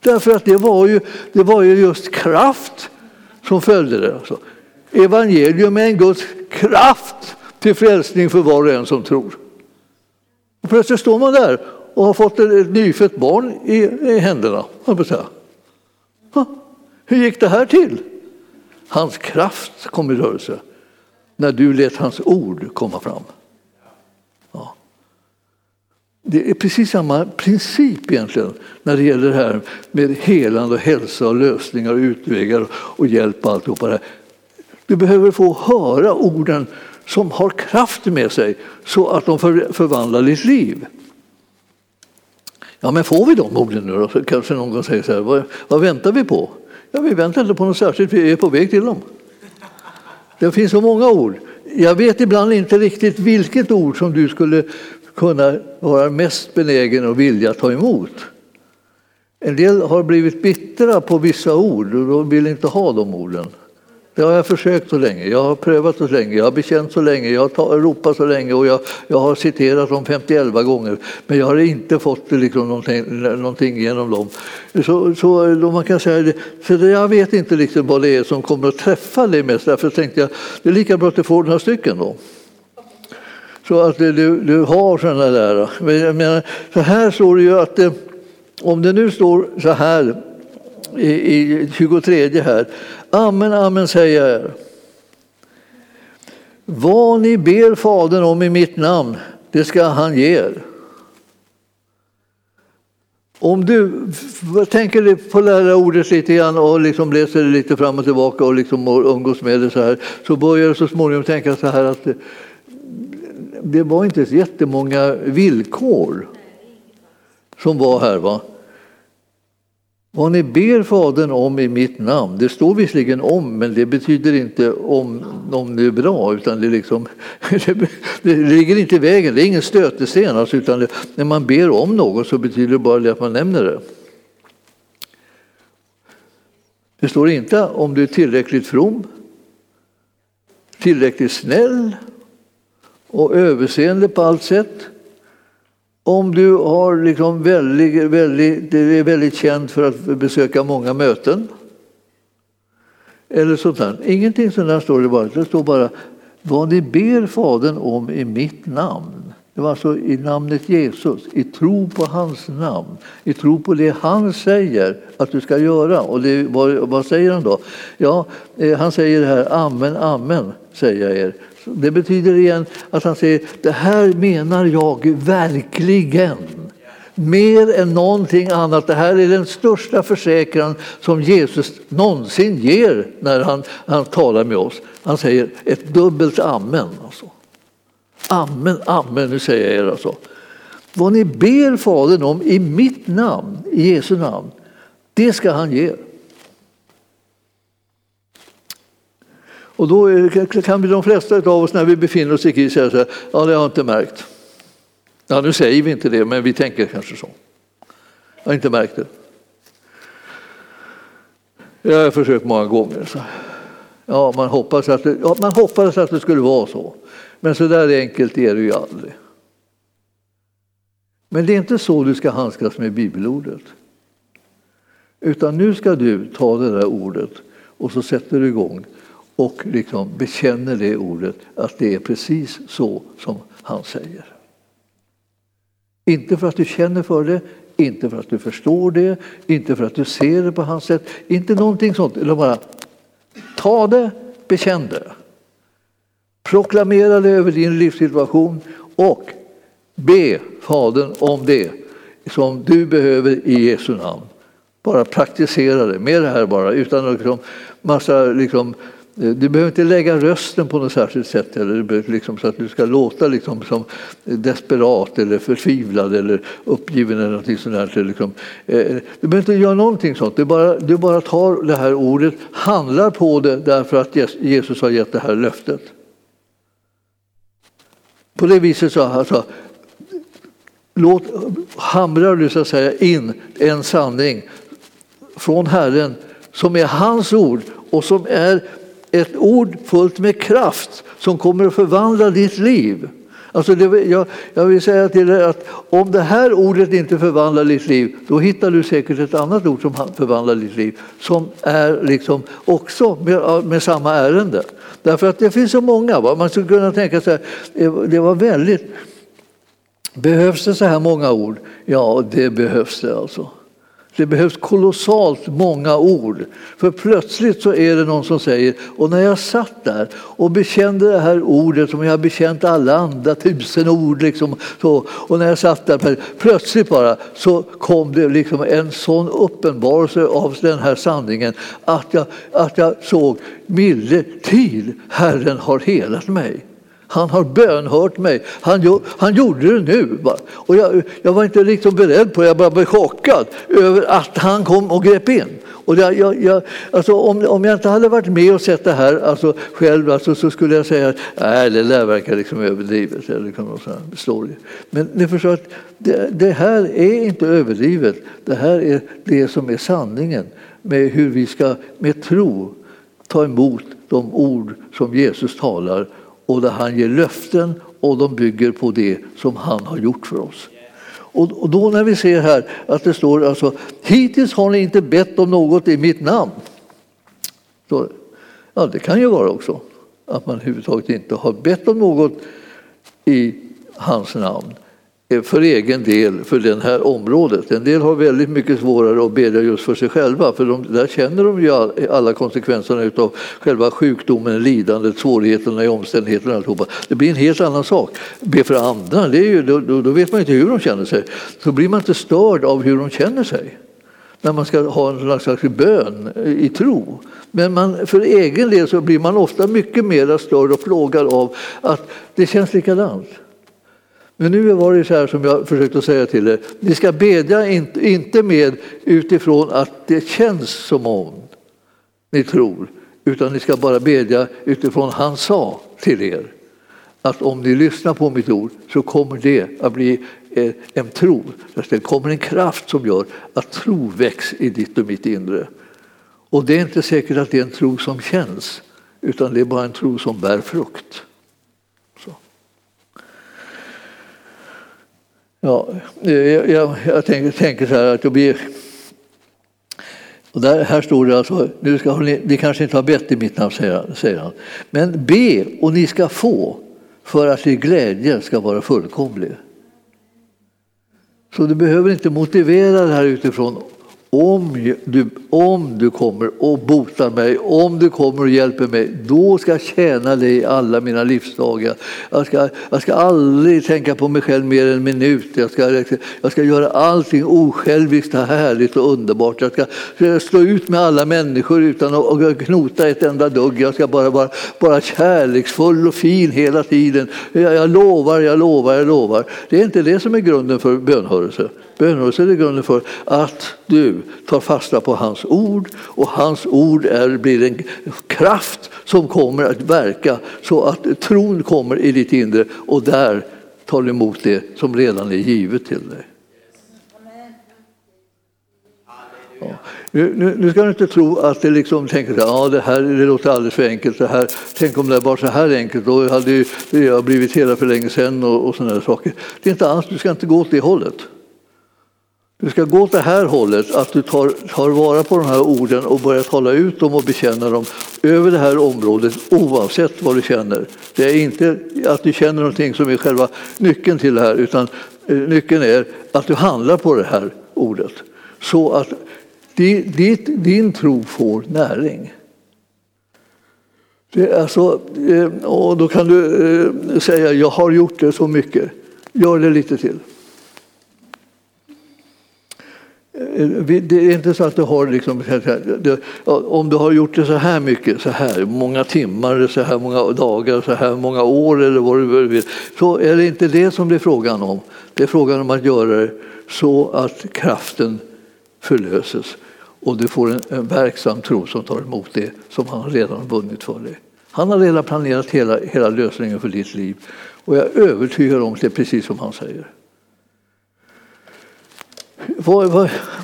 Därför att det var ju, det var ju just kraft som följde det. Alltså. Evangelium är en Guds kraft till frälsning för var och en som tror. Och plötsligt står man där och har fått ett nyfött barn i, i händerna. Hur gick det här till? Hans kraft kom i rörelse när du lät hans ord komma fram. Ja. Det är precis samma princip egentligen när det gäller det här med helande och hälsa och lösningar och utvägar och hjälp och alltihopa det här. Du behöver få höra orden som har kraft med sig så att de förvandlar ditt liv. Ja, men får vi de orden nu då? Så Kanske någon säger så här, vad, vad väntar vi på? Ja, vi väntar inte på något särskilt, vi är på väg till dem. Det finns så många ord. Jag vet ibland inte riktigt vilket ord som du skulle kunna vara mest benägen och vilja ta emot. En del har blivit bittra på vissa ord och de vill inte ha de orden. Det har jag försökt så länge, jag har prövat så länge, jag har bekänt så länge, jag har ropat så länge och jag, jag har citerat dem 51 gånger. Men jag har inte fått liksom någonting, någonting genom dem. Så, så man kan säga, för jag vet inte liksom vad det är som kommer att träffa dig mest. Därför tänkte jag det är lika bra att du får några stycken då. Så att du, du har sådana där. Men jag menar, så här står det ju att eh, om det nu står så här i, i 23 här. Amen, amen säger jag er. Vad ni ber Fadern om i mitt namn, det ska han ge er. Om du tänker på det här ordet lite grann och liksom läser det lite fram och tillbaka och liksom umgås med det så här så börjar du så småningom tänka så här att det, det var inte så jättemånga villkor som var här. Va? Vad ni ber Fadern om i mitt namn, det står visserligen om, men det betyder inte om, om det är bra, utan det, liksom, <laughs> det ligger inte i vägen, det är ingen stötesten. Alltså, utan det, när man ber om något så betyder det bara det att man nämner det. Det står inte om du är tillräckligt from, tillräckligt snäll och överseende på allt sätt. Om du har liksom väldigt, väldigt, det är väldigt känd för att besöka många möten. Eller sånt där. Ingenting sånt där står det bara. Det står bara vad ni ber Fadern om i mitt namn. Det var alltså i namnet Jesus, i tro på hans namn, i tro på det han säger att du ska göra. Och det, vad, vad säger han då? Ja, eh, han säger det här, amen, amen, säger jag er. Det betyder igen att han säger det här menar jag verkligen. Mer än någonting annat. Det här är den största försäkran som Jesus någonsin ger när han, han talar med oss. Han säger ett dubbelt amen. Alltså. Amen, amen, nu säger jag er alltså. Vad ni ber Fadern om i mitt namn, i Jesu namn, det ska han ge er. Och då kan vi de flesta av oss när vi befinner oss i kris säga så här, ja det har jag inte märkt. Ja, nu säger vi inte det, men vi tänker kanske så. Jag har inte märkt det. Jag har försökt många gånger. Så. Ja, man, hoppas att det, ja, man hoppades att det skulle vara så. Men så där enkelt är det ju aldrig. Men det är inte så du ska handskas med bibelordet. Utan nu ska du ta det där ordet och så sätter du igång och liksom bekänner det ordet, att det är precis så som han säger. Inte för att du känner för det, inte för att du förstår det, inte för att du ser det på hans sätt, inte någonting sånt. Eller bara ta det, bekänn det. Proklamera det över din livssituation och be Fadern om det som du behöver i Jesu namn. Bara praktisera det, med det här bara, utan liksom massa liksom, eh, du behöver inte lägga rösten på något särskilt sätt eller liksom, så att du ska låta liksom, som desperat eller förtvivlad eller uppgiven eller något sånt. Liksom. Eh, eh, du behöver inte göra någonting sånt. Du bara, du bara tar det här ordet, handlar på det därför att Jesus har gett det här löftet. På det viset så alltså, låt, hamrar du så att säga in en sanning från Herren som är hans ord och som är ett ord fullt med kraft som kommer att förvandla ditt liv. Alltså det, jag, jag vill säga till dig att om det här ordet inte förvandlar ditt liv, då hittar du säkert ett annat ord som förvandlar ditt liv, som är liksom också med, med samma ärende. Därför att det finns så många. Va? Man skulle kunna tänka sig, det var väldigt Behövs det så här många ord? Ja, det behövs det alltså. Det behövs kolossalt många ord. För plötsligt så är det någon som säger, och när jag satt där och bekände det här ordet som jag har bekänt alla andra tusen ord, liksom, så, och när jag satt där, plötsligt bara så kom det liksom en sån uppenbarelse av den här sanningen att jag, att jag såg, milde till, Herren har helat mig. Han har bönhört mig. Han, han gjorde det nu. Och jag, jag var inte liksom beredd på det, jag bara blev chockad över att han kom och grep in. Och jag, jag, jag, alltså om, om jag inte hade varit med och sett det här alltså själv alltså, så skulle jag säga att nej, det där verkar liksom överdrivet. Eller liksom story. Men ni förstår att det, det här är inte överdrivet. Det här är det som är sanningen med hur vi ska med tro ta emot de ord som Jesus talar och där han ger löften och de bygger på det som han har gjort för oss. Och då när vi ser här att det står alltså hittills har ni inte bett om något i mitt namn. Så, ja, det kan ju vara också att man överhuvudtaget inte har bett om något i hans namn. För egen del för det här området. En del har väldigt mycket svårare att bedja just för sig själva för de, där känner de ju alla konsekvenserna av själva sjukdomen, lidandet, svårigheterna i omständigheterna. Alltihopa. Det blir en helt annan sak. Be för andra, det är ju, då, då vet man inte hur de känner sig. Så blir man inte störd av hur de känner sig när man ska ha en slags bön i tro. Men man, för egen del så blir man ofta mycket mer störd och plågad av att det känns likadant. Men nu var det så här som jag försökte säga till er. Ni ska bedja inte med utifrån att det känns som om ni tror, utan ni ska bara bedja utifrån han sa till er att om ni lyssnar på mitt ord så kommer det att bli eh, en tro. Det kommer en kraft som gör att tro väcks i ditt och mitt inre. Och det är inte säkert att det är en tro som känns, utan det är bara en tro som bär frukt. Ja, eh, jag, jag, jag tänker, tänker, så här att det blir... Och där, här står det alltså, nu ska ni, ni kanske inte har bett i mitt namn, säger, säger han. Men be och ni ska få för att er glädje ska vara fullkomlig. Så du behöver inte motivera det här utifrån om du, om du kommer och botar mig, om du kommer och hjälper mig, då ska jag tjäna dig alla mina livsdagar. Jag ska, jag ska aldrig tänka på mig själv mer än en minut. Jag ska, jag ska göra allting osjälviskt, härligt och underbart. Jag ska stå ut med alla människor utan att knota ett enda dugg. Jag ska bara vara bara kärleksfull och fin hela tiden. Jag, jag lovar, jag lovar, jag lovar. Det är inte det som är grunden för bönhörelse. Bönhörelse är grunden för att du tar fasta på hans ord och hans ord är, blir en kraft som kommer att verka så att tron kommer i ditt inre och där tar du emot det som redan är givet till dig. Ja. Nu, nu, nu, ska du inte tro att det liksom tänker att ja, det här det låter alldeles för enkelt. Det här, tänk om det var så här enkelt, då hade jag blivit hela för länge sedan och, och sådana saker. Det är inte alls, du ska inte gå åt det hållet. Du ska gå åt det här hållet, att du tar, tar vara på de här orden och börjar tala ut dem och bekänna dem över det här området oavsett vad du känner. Det är inte att du känner någonting som är själva nyckeln till det här utan eh, nyckeln är att du handlar på det här ordet så att ditt, din tro får näring. Det är så, och då kan du eh, säga jag har gjort det så mycket, gör det lite till. Eh, Eh, det är inte så att du har liksom, om du har gjort det så här mycket, så här många timmar, så här många dagar, så här många år eller vad du vill, så är det inte det som det är frågan om. Det är frågan om att göra det så att kraften förlöses och du får en, en verksam tro som tar emot det som han redan har vunnit för dig. Han har redan planerat hela, hela lösningen för ditt liv och jag är övertygad om att det är precis som han säger.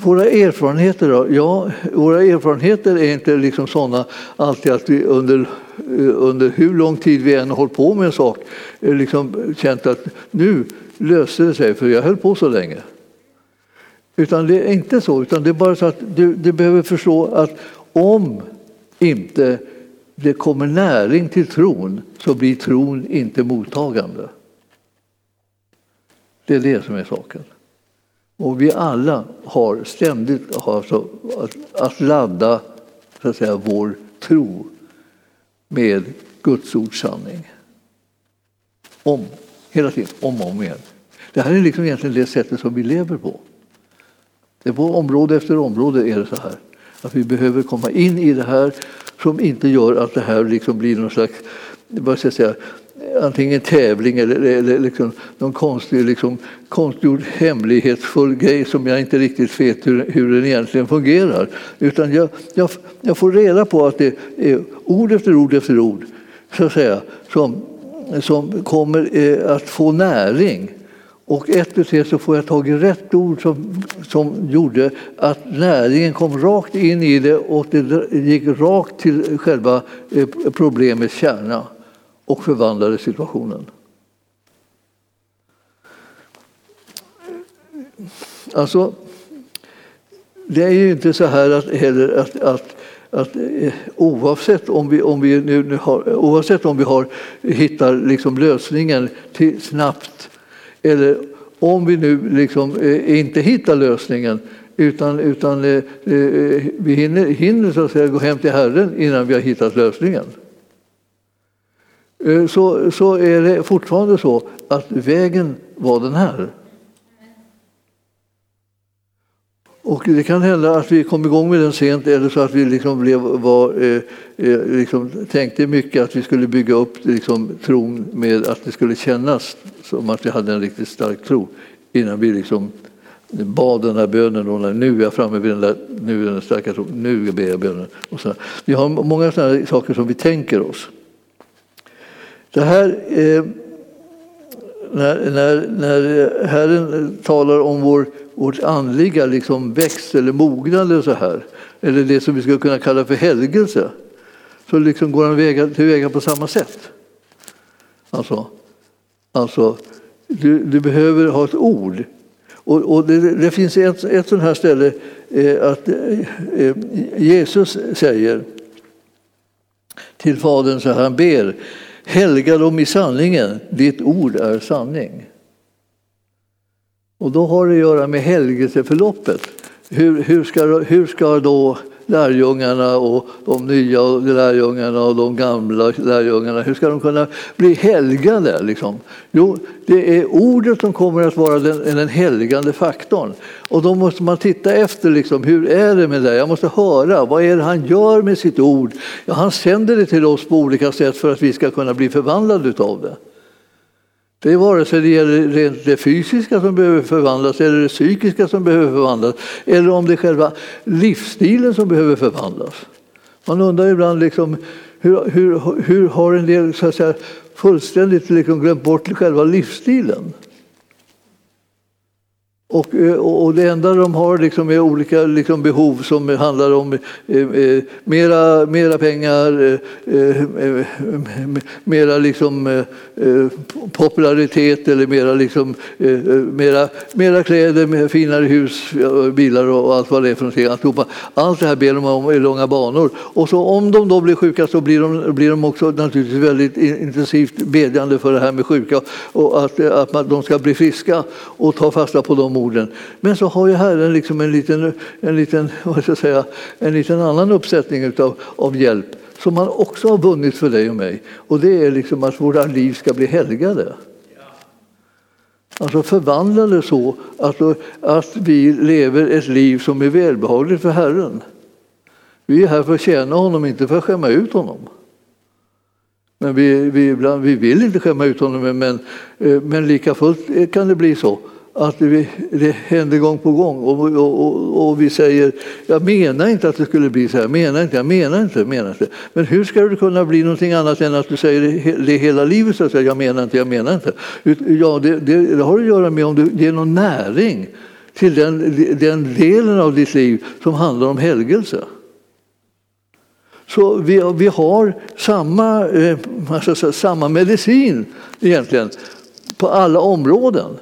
Våra erfarenheter då? Ja, våra erfarenheter är inte liksom sådana alltid att vi under eh, under hur lång tid vi än har hållit på med en sak eh, liksom känt att nu löste det sig, för jag höll på så länge. Utan det är inte så, utan det är bara så att du, du behöver förstå att om inte det kommer näring till tron så blir tron inte mottagande. Det är det som är saken. Och vi alla har ständigt alltså, att, att ladda så att säga, vår tro med Guds ords sanning. Om, hela tiden, om och om igen. Det här är liksom egentligen det sättet som vi lever på. Det är på område efter område är det så här. Att vi behöver komma in i det här som inte gör att det här liksom blir någon slags vad ska jag säga, antingen tävling eller, eller liksom någon konstig, liksom, konstgjord hemlighetsfull grej som jag inte riktigt vet hur, hur den egentligen fungerar. Utan jag, jag, jag får reda på att det är ord efter ord efter ord så att säga, som, som kommer eh, att få näring och efter tre så får jag tag i rätt ord som, som gjorde att näringen kom rakt in i det och det gick rakt till själva eh, problemets kärna och förvandlade situationen. Alltså, det är ju inte så här att, heller att, att, att eh, oavsett om vi, om vi, nu, nu har, oavsett om vi har, hittar liksom lösningen till, snabbt eller om vi nu liksom, eh, inte hittar lösningen utan, utan eh, eh vi hinner, hinner så att säga, gå hem till Herren innan vi har hittat lösningen. Eh, så, så är det fortfarande så att vägen var den här. Och det kan hända att vi kom igång med den sent eller så att vi liksom blev, var, eh, eh, liksom tänkte mycket att vi skulle bygga upp liksom, tron med att det skulle kännas som att vi hade en riktigt stark tro innan vi liksom bad den här bönen. Och nu är jag framme vid den, där, nu är den starka tron, nu ber jag bönen. Och så. Vi har många sådana saker som vi tänker oss. Det här, eh, när, när, när Herren talar om vår vårt andliga liksom växt eller mognad eller så här, eller det som vi skulle kunna kalla för helgelse, så liksom går han väga, tillväga på samma sätt. Alltså, alltså du, du behöver ha ett ord. Och, och det, det, finns ett, ett sånt här ställe eh, att eh, eh Jesus säger till Fadern så här, han ber, helga dem i sanningen, ditt ord är sanning. Och då har det att göra med helgelseförloppet. Hur, hur, ska, hur ska då lärjungarna och de nya lärjungarna och de gamla lärjungarna, hur ska de kunna bli helgade? Liksom? Jo, det är ordet som kommer att vara den, den helgande faktorn. Och då måste man titta efter, liksom, hur är det med det? Jag måste höra, vad är det han gör med sitt ord? Ja, han sänder det till oss på olika sätt för att vi ska kunna bli förvandlade av det. Det är vare sig det gäller rent det fysiska som behöver förvandlas eller det psykiska som behöver förvandlas eller om det är själva livsstilen som behöver förvandlas. Man undrar ibland liksom, hur, hur, hur har en del så att säga, fullständigt liksom glömt bort själva livsstilen? Eh, och, och det enda de har liksom är olika liksom behov som handlar om eh, eh mera, mera pengar, eh, eh mera liksom, eh, popularitet eller mera, liksom, mera, mera kläder, mera finare hus, bilar och allt vad det är för någonting. Allt det här ber de om i långa banor. Och så om de då blir sjuka så blir de, blir de också naturligtvis väldigt intensivt bedjande för det här med sjuka och att, att de ska bli friska och ta fasta på de orden. Men så har ju Herren liksom en, liten, en, liten, vad ska jag säga, en liten annan uppsättning utav, av hjälp som han också har vunnit för dig och mig. Och det är liksom att våra liv ska bli helgade. Alltså förvandlade så att, att vi lever ett liv som är välbehagligt för Herren. Vi är här för att tjäna honom, inte för att skämma ut honom. Men vi, vi, ibland, vi vill inte skämma ut honom, men, men lika fullt kan det bli så att det, det händer gång på gång och, och, och, och, vi säger jag menar inte att det skulle bli så här, menar inte, jag menar inte, menar inte. Men hur ska det kunna bli någonting annat än att du säger det hela livet, så att säga, jag menar inte, jag menar inte. Ja, det, det, det har att göra med om du ger någon näring till den, den delen av ditt liv som handlar om helgelse. Så vi, vi har samma, eh, alltså, samma medicin egentligen på alla områden.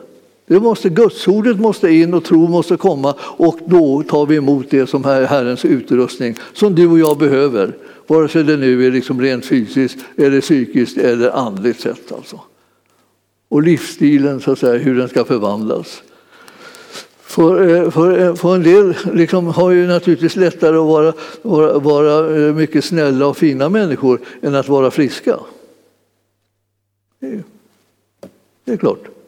Det måste, Gudsordet måste in och tro måste komma och då tar vi emot det som är Herrens utrustning som du och jag behöver. Vare sig det nu är liksom rent fysiskt, eller psykiskt eller andligt sett. Alltså. Och livsstilen, så att säga, hur den ska förvandlas. För, eh, för, eh, för en del liksom har ju naturligtvis lättare att vara, vara, vara eh, mycket snälla och fina människor än att vara friska. Det är, det är klart.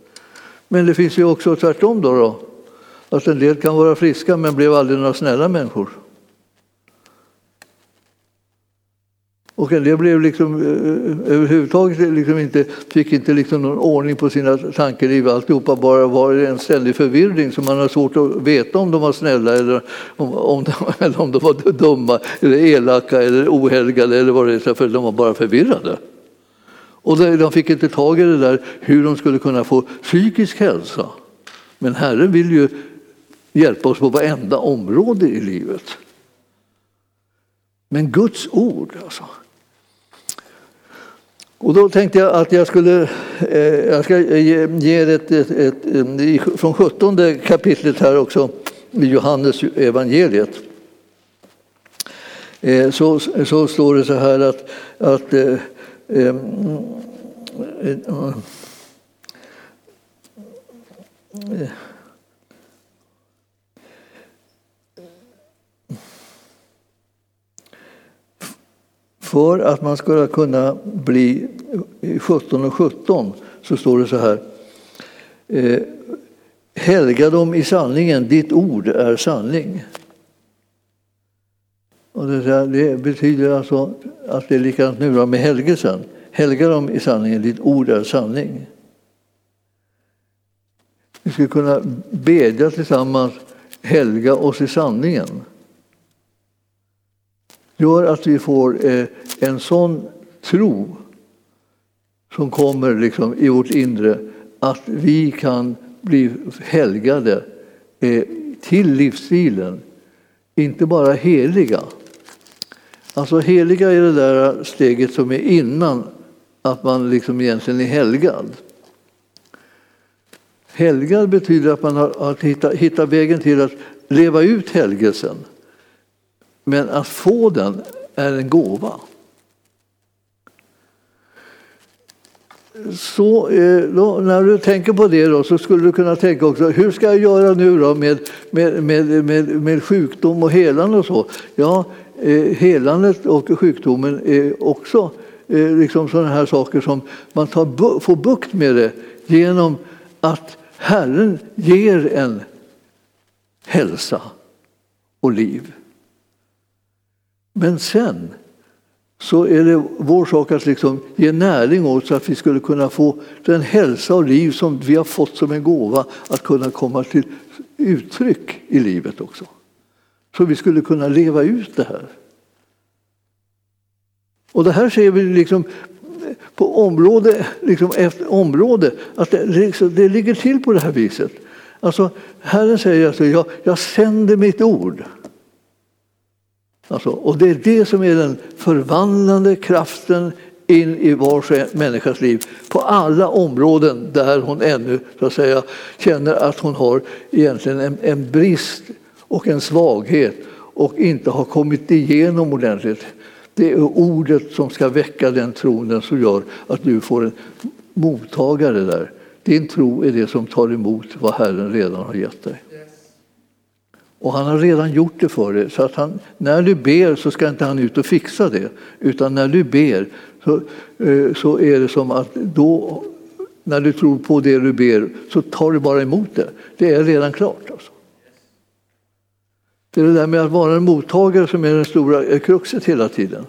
Men det finns ju också tvärtom då, då. Att en del kan vara friska men blev aldrig några snälla människor. Och en del blev liksom, eh, eh, överhuvudtaget liksom inte, fick inte liksom någon ordning på sina tankeliv. Alltihopa bara var en ständig förvirring så man har svårt att veta om de var snälla eller om, om, de, <laughs> eller om de var dumma, eller elaka eller ohelgade eller vad det är, för de var bara förvirrade. Och de fick inte tag i det där hur de skulle kunna få psykisk hälsa. Men Herren vill ju hjälpa oss på varenda område i livet. Men Guds ord alltså. Och då tänkte jag att jag skulle eh, jag ska ge, ge ett, ett, ett, eh, ett, från 17 kapitlet här också i Johannes evangeliet. Eh, så, så står det så här att, att eh, eh, Ehm, eh, för att man ska kunna bli 17 och 17 så står det så här. Eh, helga dem i sanningen, ditt ord är sanning. Och det, det betyder alltså att det är likadant nu med helgelsen. Helga dem i sanningen, ditt ord är sanning. Vi skulle kunna bedja tillsammans, helga oss i sanningen. Gör att vi får eh, en sån tro som kommer liksom i vårt inre att vi kan bli helgade eh, till livsstilen. Inte bara heliga. Alltså heliga är det där steget som är innan att man liksom egentligen är helgad. Helgad betyder att man har att hitta, hitta vägen till att leva ut helgelsen. Men att få den är en gåva. Så, eh, då, när du tänker på det då, så skulle du kunna tänka också, hur ska jag göra nu då med, med, med, med, med sjukdom och helande och så? Ja, Eh, helandet och sjukdomen är också eh, liksom sådana här saker som man tar, får bukt med det genom att Herren ger en hälsa och liv. Men sen så är det vår sak att liksom ge näring åt så att vi skulle kunna få den hälsa och liv som vi har fått som en gåva att kunna komma till uttryck i livet också. Så vi skulle kunna leva ut det här. Och det här ser vi liksom på område liksom efter område, att det, liksom, det ligger till på det här viset. Alltså, Herren säger alltså, jag, jag sänder mitt ord. Alltså, och det är det som är den förvandlande kraften in i var människas liv på alla områden där hon ännu så att säga, känner att hon har egentligen en, en brist och en svaghet och inte har kommit igenom ordentligt. Det är ordet som ska väcka den tronen som gör att du får en mottagare där. Din tro är det som tar emot vad Herren redan har gett dig. Och han har redan gjort det för dig. Så att han, när du ber så ska inte han ut och fixa det. Utan när du ber så, eh, så är det som att då, när du tror på det du ber så tar du bara emot det. Det är redan klart. Alltså. Det är det där med att vara en mottagare som är den stora kruxet hela tiden.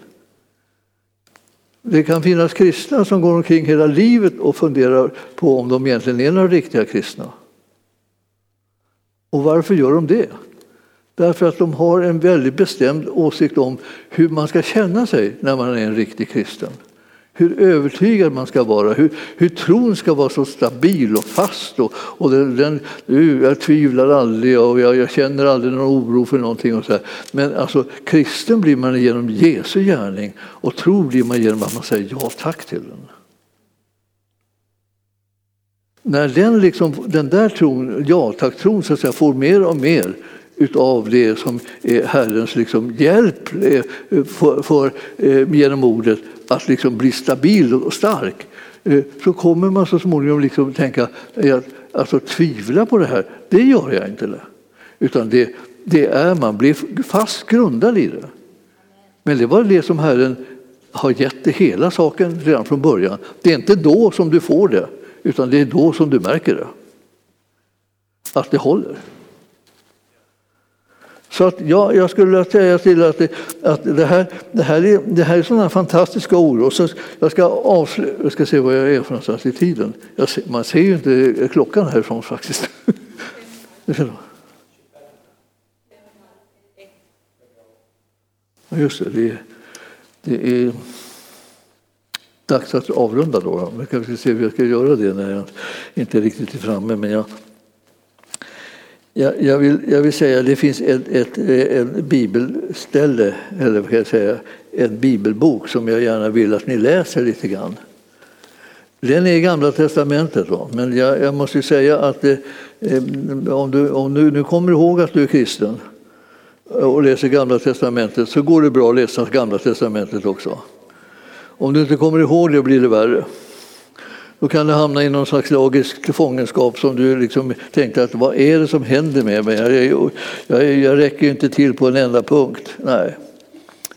Det kan finnas kristna som går omkring hela livet och funderar på om de egentligen är några riktiga kristna. Och varför gör de det? Därför att de har en väldigt bestämd åsikt om hur man ska känna sig när man är en riktig kristen hur övertygad man ska vara, hur, hur tron ska vara så stabil och fast. Och, och den, den, jag tvivlar aldrig och jag, jag, känner aldrig någon oro för någonting. Och så här. Men alltså, kristen blir man genom Jesu gärning och tro blir man genom att man säger ja tack till den. När den, liksom, den där tron, ja tack-tron så att säga, får mer och mer utav det som är Herrens liksom hjälp eh, eh, för, för, eh, genom ordet att liksom bli stabil och stark eh, så kommer man så småningom liksom tänka att alltså, tvivla på det här, det gör jag inte. Utan det, det är man blir fast grundad i det. Men det var det som Herren har gett dig hela saken redan från början. Det är inte då som du får det, utan det är då som du märker det. Att det håller. Så att, ja, jag skulle vilja säga till att, det, att det, här, det, här är, det här är sådana fantastiska ord. Och så jag, ska avsluta, jag ska se vad jag är för någonstans i tiden. Ser, man ser ju inte klockan härifrån faktiskt. <laughs> Just det, det är, det är dags att avrunda då. Vi kan se hur jag ska göra det när jag inte riktigt är framme. Men jag, jag, jag, vill, jag vill säga att det finns ett, ett, ett bibelställe, eller vad jag säga, en bibelbok som jag gärna vill att ni läser lite grann. Den är i Gamla testamentet, då. men jag, jag måste säga att eh, om, du, om du nu kommer ihåg att du är kristen och läser Gamla testamentet så går det bra att läsa Gamla testamentet också. Om du inte kommer ihåg det blir det värre. Då kan du hamna i någon slags logisk fångenskap som du liksom tänkte att vad är det som händer med mig? Jag, jag, jag räcker ju inte till på en enda punkt. Nej.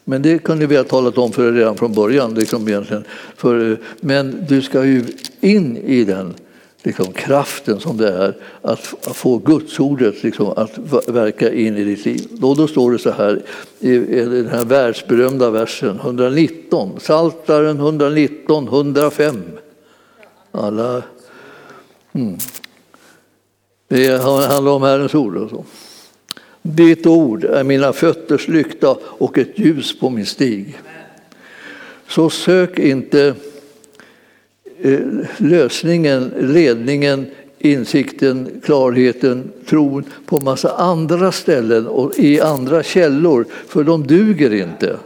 Men det kunde vi ha talat om för dig redan från början. Liksom egentligen. För, men du ska ju in i den liksom, kraften som det är att, få gudsordet liksom, att verka in i ditt liv. Då, då står det så här i, den här världsberömda versen 119, Saltaren 119, 105. Alla... Mm. Det handlar om Herrens ord. Och så. Ditt ord är mina fötters lykta och ett ljus på min stig. Så sök inte eh, lösningen, ledningen, insikten, klarheten, tron på massa andra ställen och i andra källor, för de duger inte.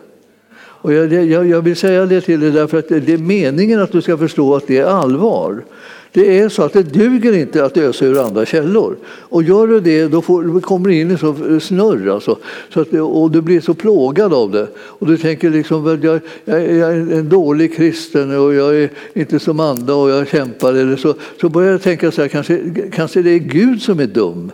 Och jag, jag, jag, vill säga det till dig därför att det är meningen att du ska förstå att det är allvar. Det är så att det duger inte att ösa ur andra källor. Och gör du det, då får, kommer du in i så snurr. Alltså. Så att, och du blir så plågad av det. Och du tänker liksom, jag, jag, jag är en dålig kristen och jag är inte som andra och jag kämpar. Eller så, så börjar jag tänka så här, kanske, kanske det är Gud som är dum.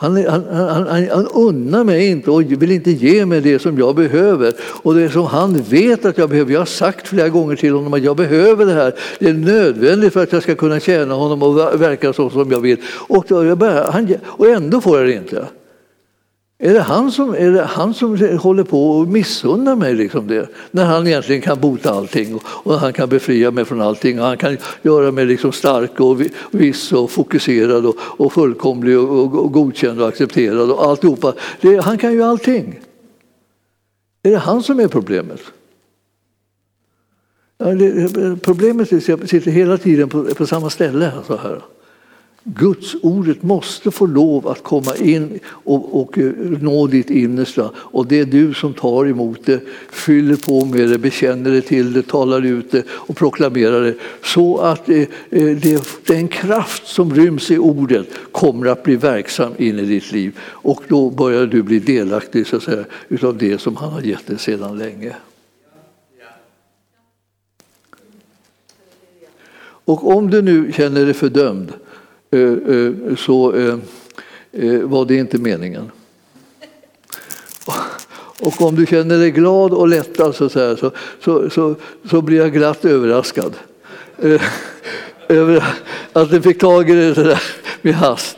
Han, han, han, han unnar mig inte och vill inte ge mig det som jag behöver och det som han vet att jag behöver. Jag har sagt flera gånger till honom att jag behöver det här. Det är nödvändigt för att jag ska kunna tjäna honom och verka så som jag vill. Och, då jag börjar, han, och ändå får jag det inte. Är det han som, är det han som håller på och missunnar mig liksom det? När han egentligen kan bota allting och, och han kan befria mig från allting och han kan göra mig liksom stark och viss och fokuserad och, och fullkomlig och, och, godkänd och accepterad och alltihopa. Det, han kan ju allting. Är det han som är problemet? Ja, det, problemet sitter hela tiden på, på samma ställe. Så här. Guds ordet måste få lov att komma in och, och, eh, nå ditt innersta. Och det är du som tar emot det, fyller på med det, bekänner det till det, talar ut det och proklamerar det. Så att eh, eh, det, den kraft som ryms i ordet kommer att bli verksam in i ditt liv. Och då börjar du bli delaktig så att säga, utav det som han har gett dig sedan länge. Och om du nu känner dig fördömd eh, Eh, eh, så eh, var det inte meningen. <laughs> Och om du känner dig glad och lättad så, så, så, så, så blir jag glatt överraskad. <laughs> Över att du fick tag i det där med hast.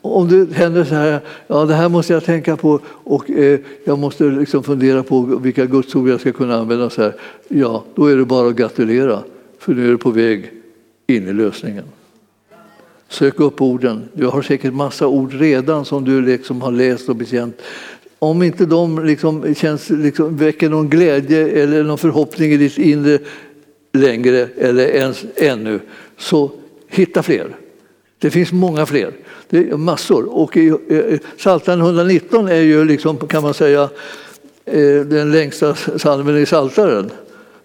Om du känner så här, ja det här måste jag tänka på och eh, jag måste liksom fundera på vilka gudsord jag ska kunna använda. Så här, ja, då är det bara att gratulera, för nu är du på väg in i lösningen. Sök upp orden. Du har säkert massa ord redan som du liksom har läst och bekänt. Om inte de liksom känns, liksom, väcker någon glädje eller någon förhoppning i ditt inre, längre eller ens ännu, så hitta fler. Det finns många fler. Det är massor. Och Psaltaren 119 är ju, liksom, kan man säga, eh, den längsta psalmen i Psaltaren.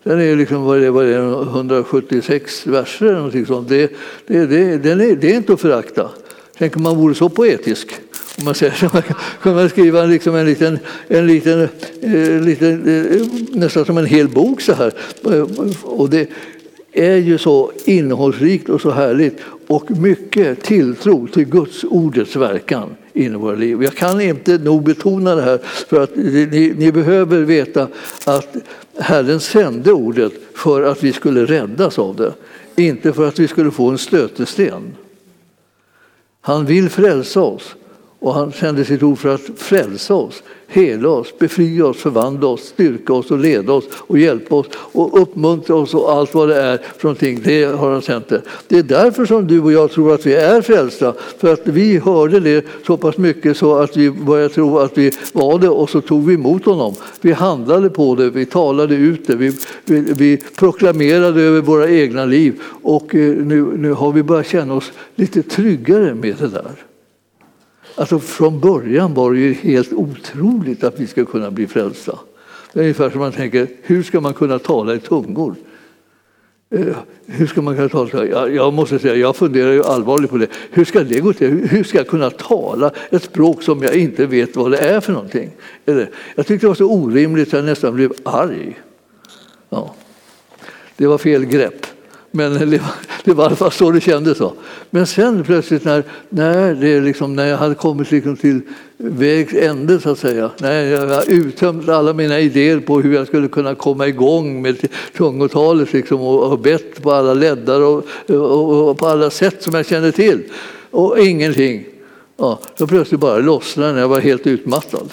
Den är liksom, vad är det, 176 verser eller någonting sånt. Det, det, det, den är, det är inte att förakta. Tänk om man vore så poetisk. Om man säger så, <laughs> man kan man skriva liksom en liten, en liten, eh, liten eh, nästan som en hel bok så här. Och det är ju så innehållsrikt och så härligt och mycket tilltro till Guds ordets verkan in i våra liv. Jag kan inte nog betona det här för att ni, ni behöver veta att Herren sände ordet för att vi skulle räddas av det, inte för att vi skulle få en stötesten. Han vill frälsa oss och han sände sitt ord för att frälsa oss hela oss, befria oss, förvandla oss, styrka oss och leda oss och hjälpa oss och uppmuntra oss och allt vad det är för någonting. Det har han sänt det. Det är därför som du och jag tror att vi är frälsta. För att vi hörde det så pass mycket så att vi började tro att vi var det och så tog vi emot honom. Vi handlade på det, vi talade ut det, vi, vi, vi proklamerade över våra egna liv och eh, nu, nu har vi börjat känna oss lite tryggare med det där. Alltså från början var det ju helt otroligt att vi ska kunna bli frälsta. Det är ungefär som man tänker, hur ska man kunna tala i tungor? Eh, hur ska man kunna tala? Jag måste säga, jag funderar ju allvarligt på det. Hur ska det gå till? Hur ska jag kunna tala ett språk som jag inte vet vad det är för någonting? Jag tyckte det var så orimligt så jag nästan blev arg. Ja. Det var fel grepp. Men <laughs> det var, i alla fall så det kändes. Så. Men sen plötsligt när, när, det liksom, när jag hade kommit liksom till vägs ände, så att säga, när jag hade uttömt alla mina idéer på hur jag skulle kunna komma igång med tungotalet liksom, och, och bett på alla leddar och, och, och, på alla sätt som jag kände till, och ingenting. Ja, då plötsligt bara lossnade när jag var helt utmattad.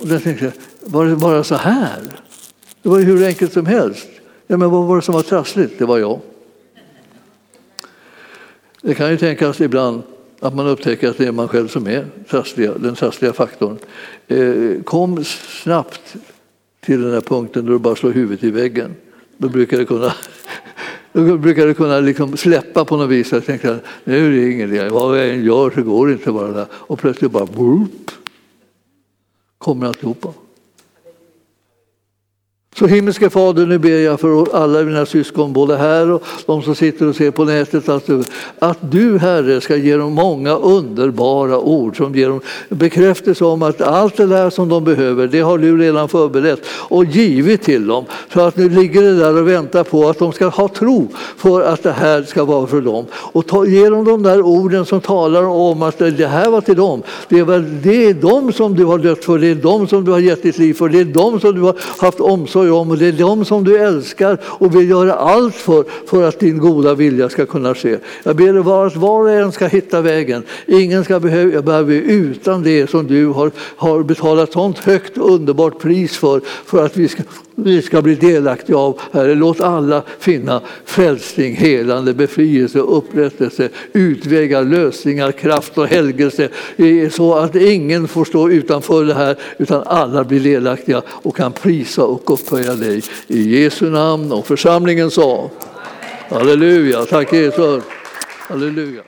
Och då tänkte jag, var det bara så här? Det var ju hur enkelt som helst. Ja, men vad var det som var trassligt? Det var jag. Det kan ju tänkas ibland att man upptäcker att det är man själv som är trassliga, den trassliga faktorn. Eh, kom snabbt till den här punkten då du bara slår huvudet i väggen. Då brukar det kunna, <laughs> då brukar det kunna liksom släppa på något vis. Jag tänkte att nu är det ingen idé, vad jag än gör så går det inte bara där. Och plötsligt bara boop, kommer alltihopa. Så himmelske Fader, nu ber jag för alla mina syskon, både här och de som sitter och ser på nätet, att, att du Herre ska ge dem många underbara ord som ger dem bekräftelse om att allt det där som de behöver, det har du redan förberett och givit till dem. Så att nu ligger det där och väntar på att de ska ha tro för att det här ska vara för dem. Och ta, ge dem de där orden som talar om att det här var till dem. Det är, väl, det är dem som du har dött för, det är dem som du har gett ditt liv för, det är dem som du har haft omsorg om och det är dem som du älskar och vill göra allt för, för att din goda vilja ska kunna ske. Jag ber dig att var och en ska hitta vägen. Ingen ska behöva, behöva utan det som du har, har betalat sånt högt och underbart pris för, för att vi ska, vi ska bli delaktiga av. Herre, låt alla finna frälsning, helande, befrielse, upprättelse, utvägar, lösningar, kraft och helgelse så att ingen får stå utanför det här utan alla blir delaktiga och kan prisa och upphöja dig. I Jesu namn och församlingen sa Halleluja, tack Jesus. Halleluja.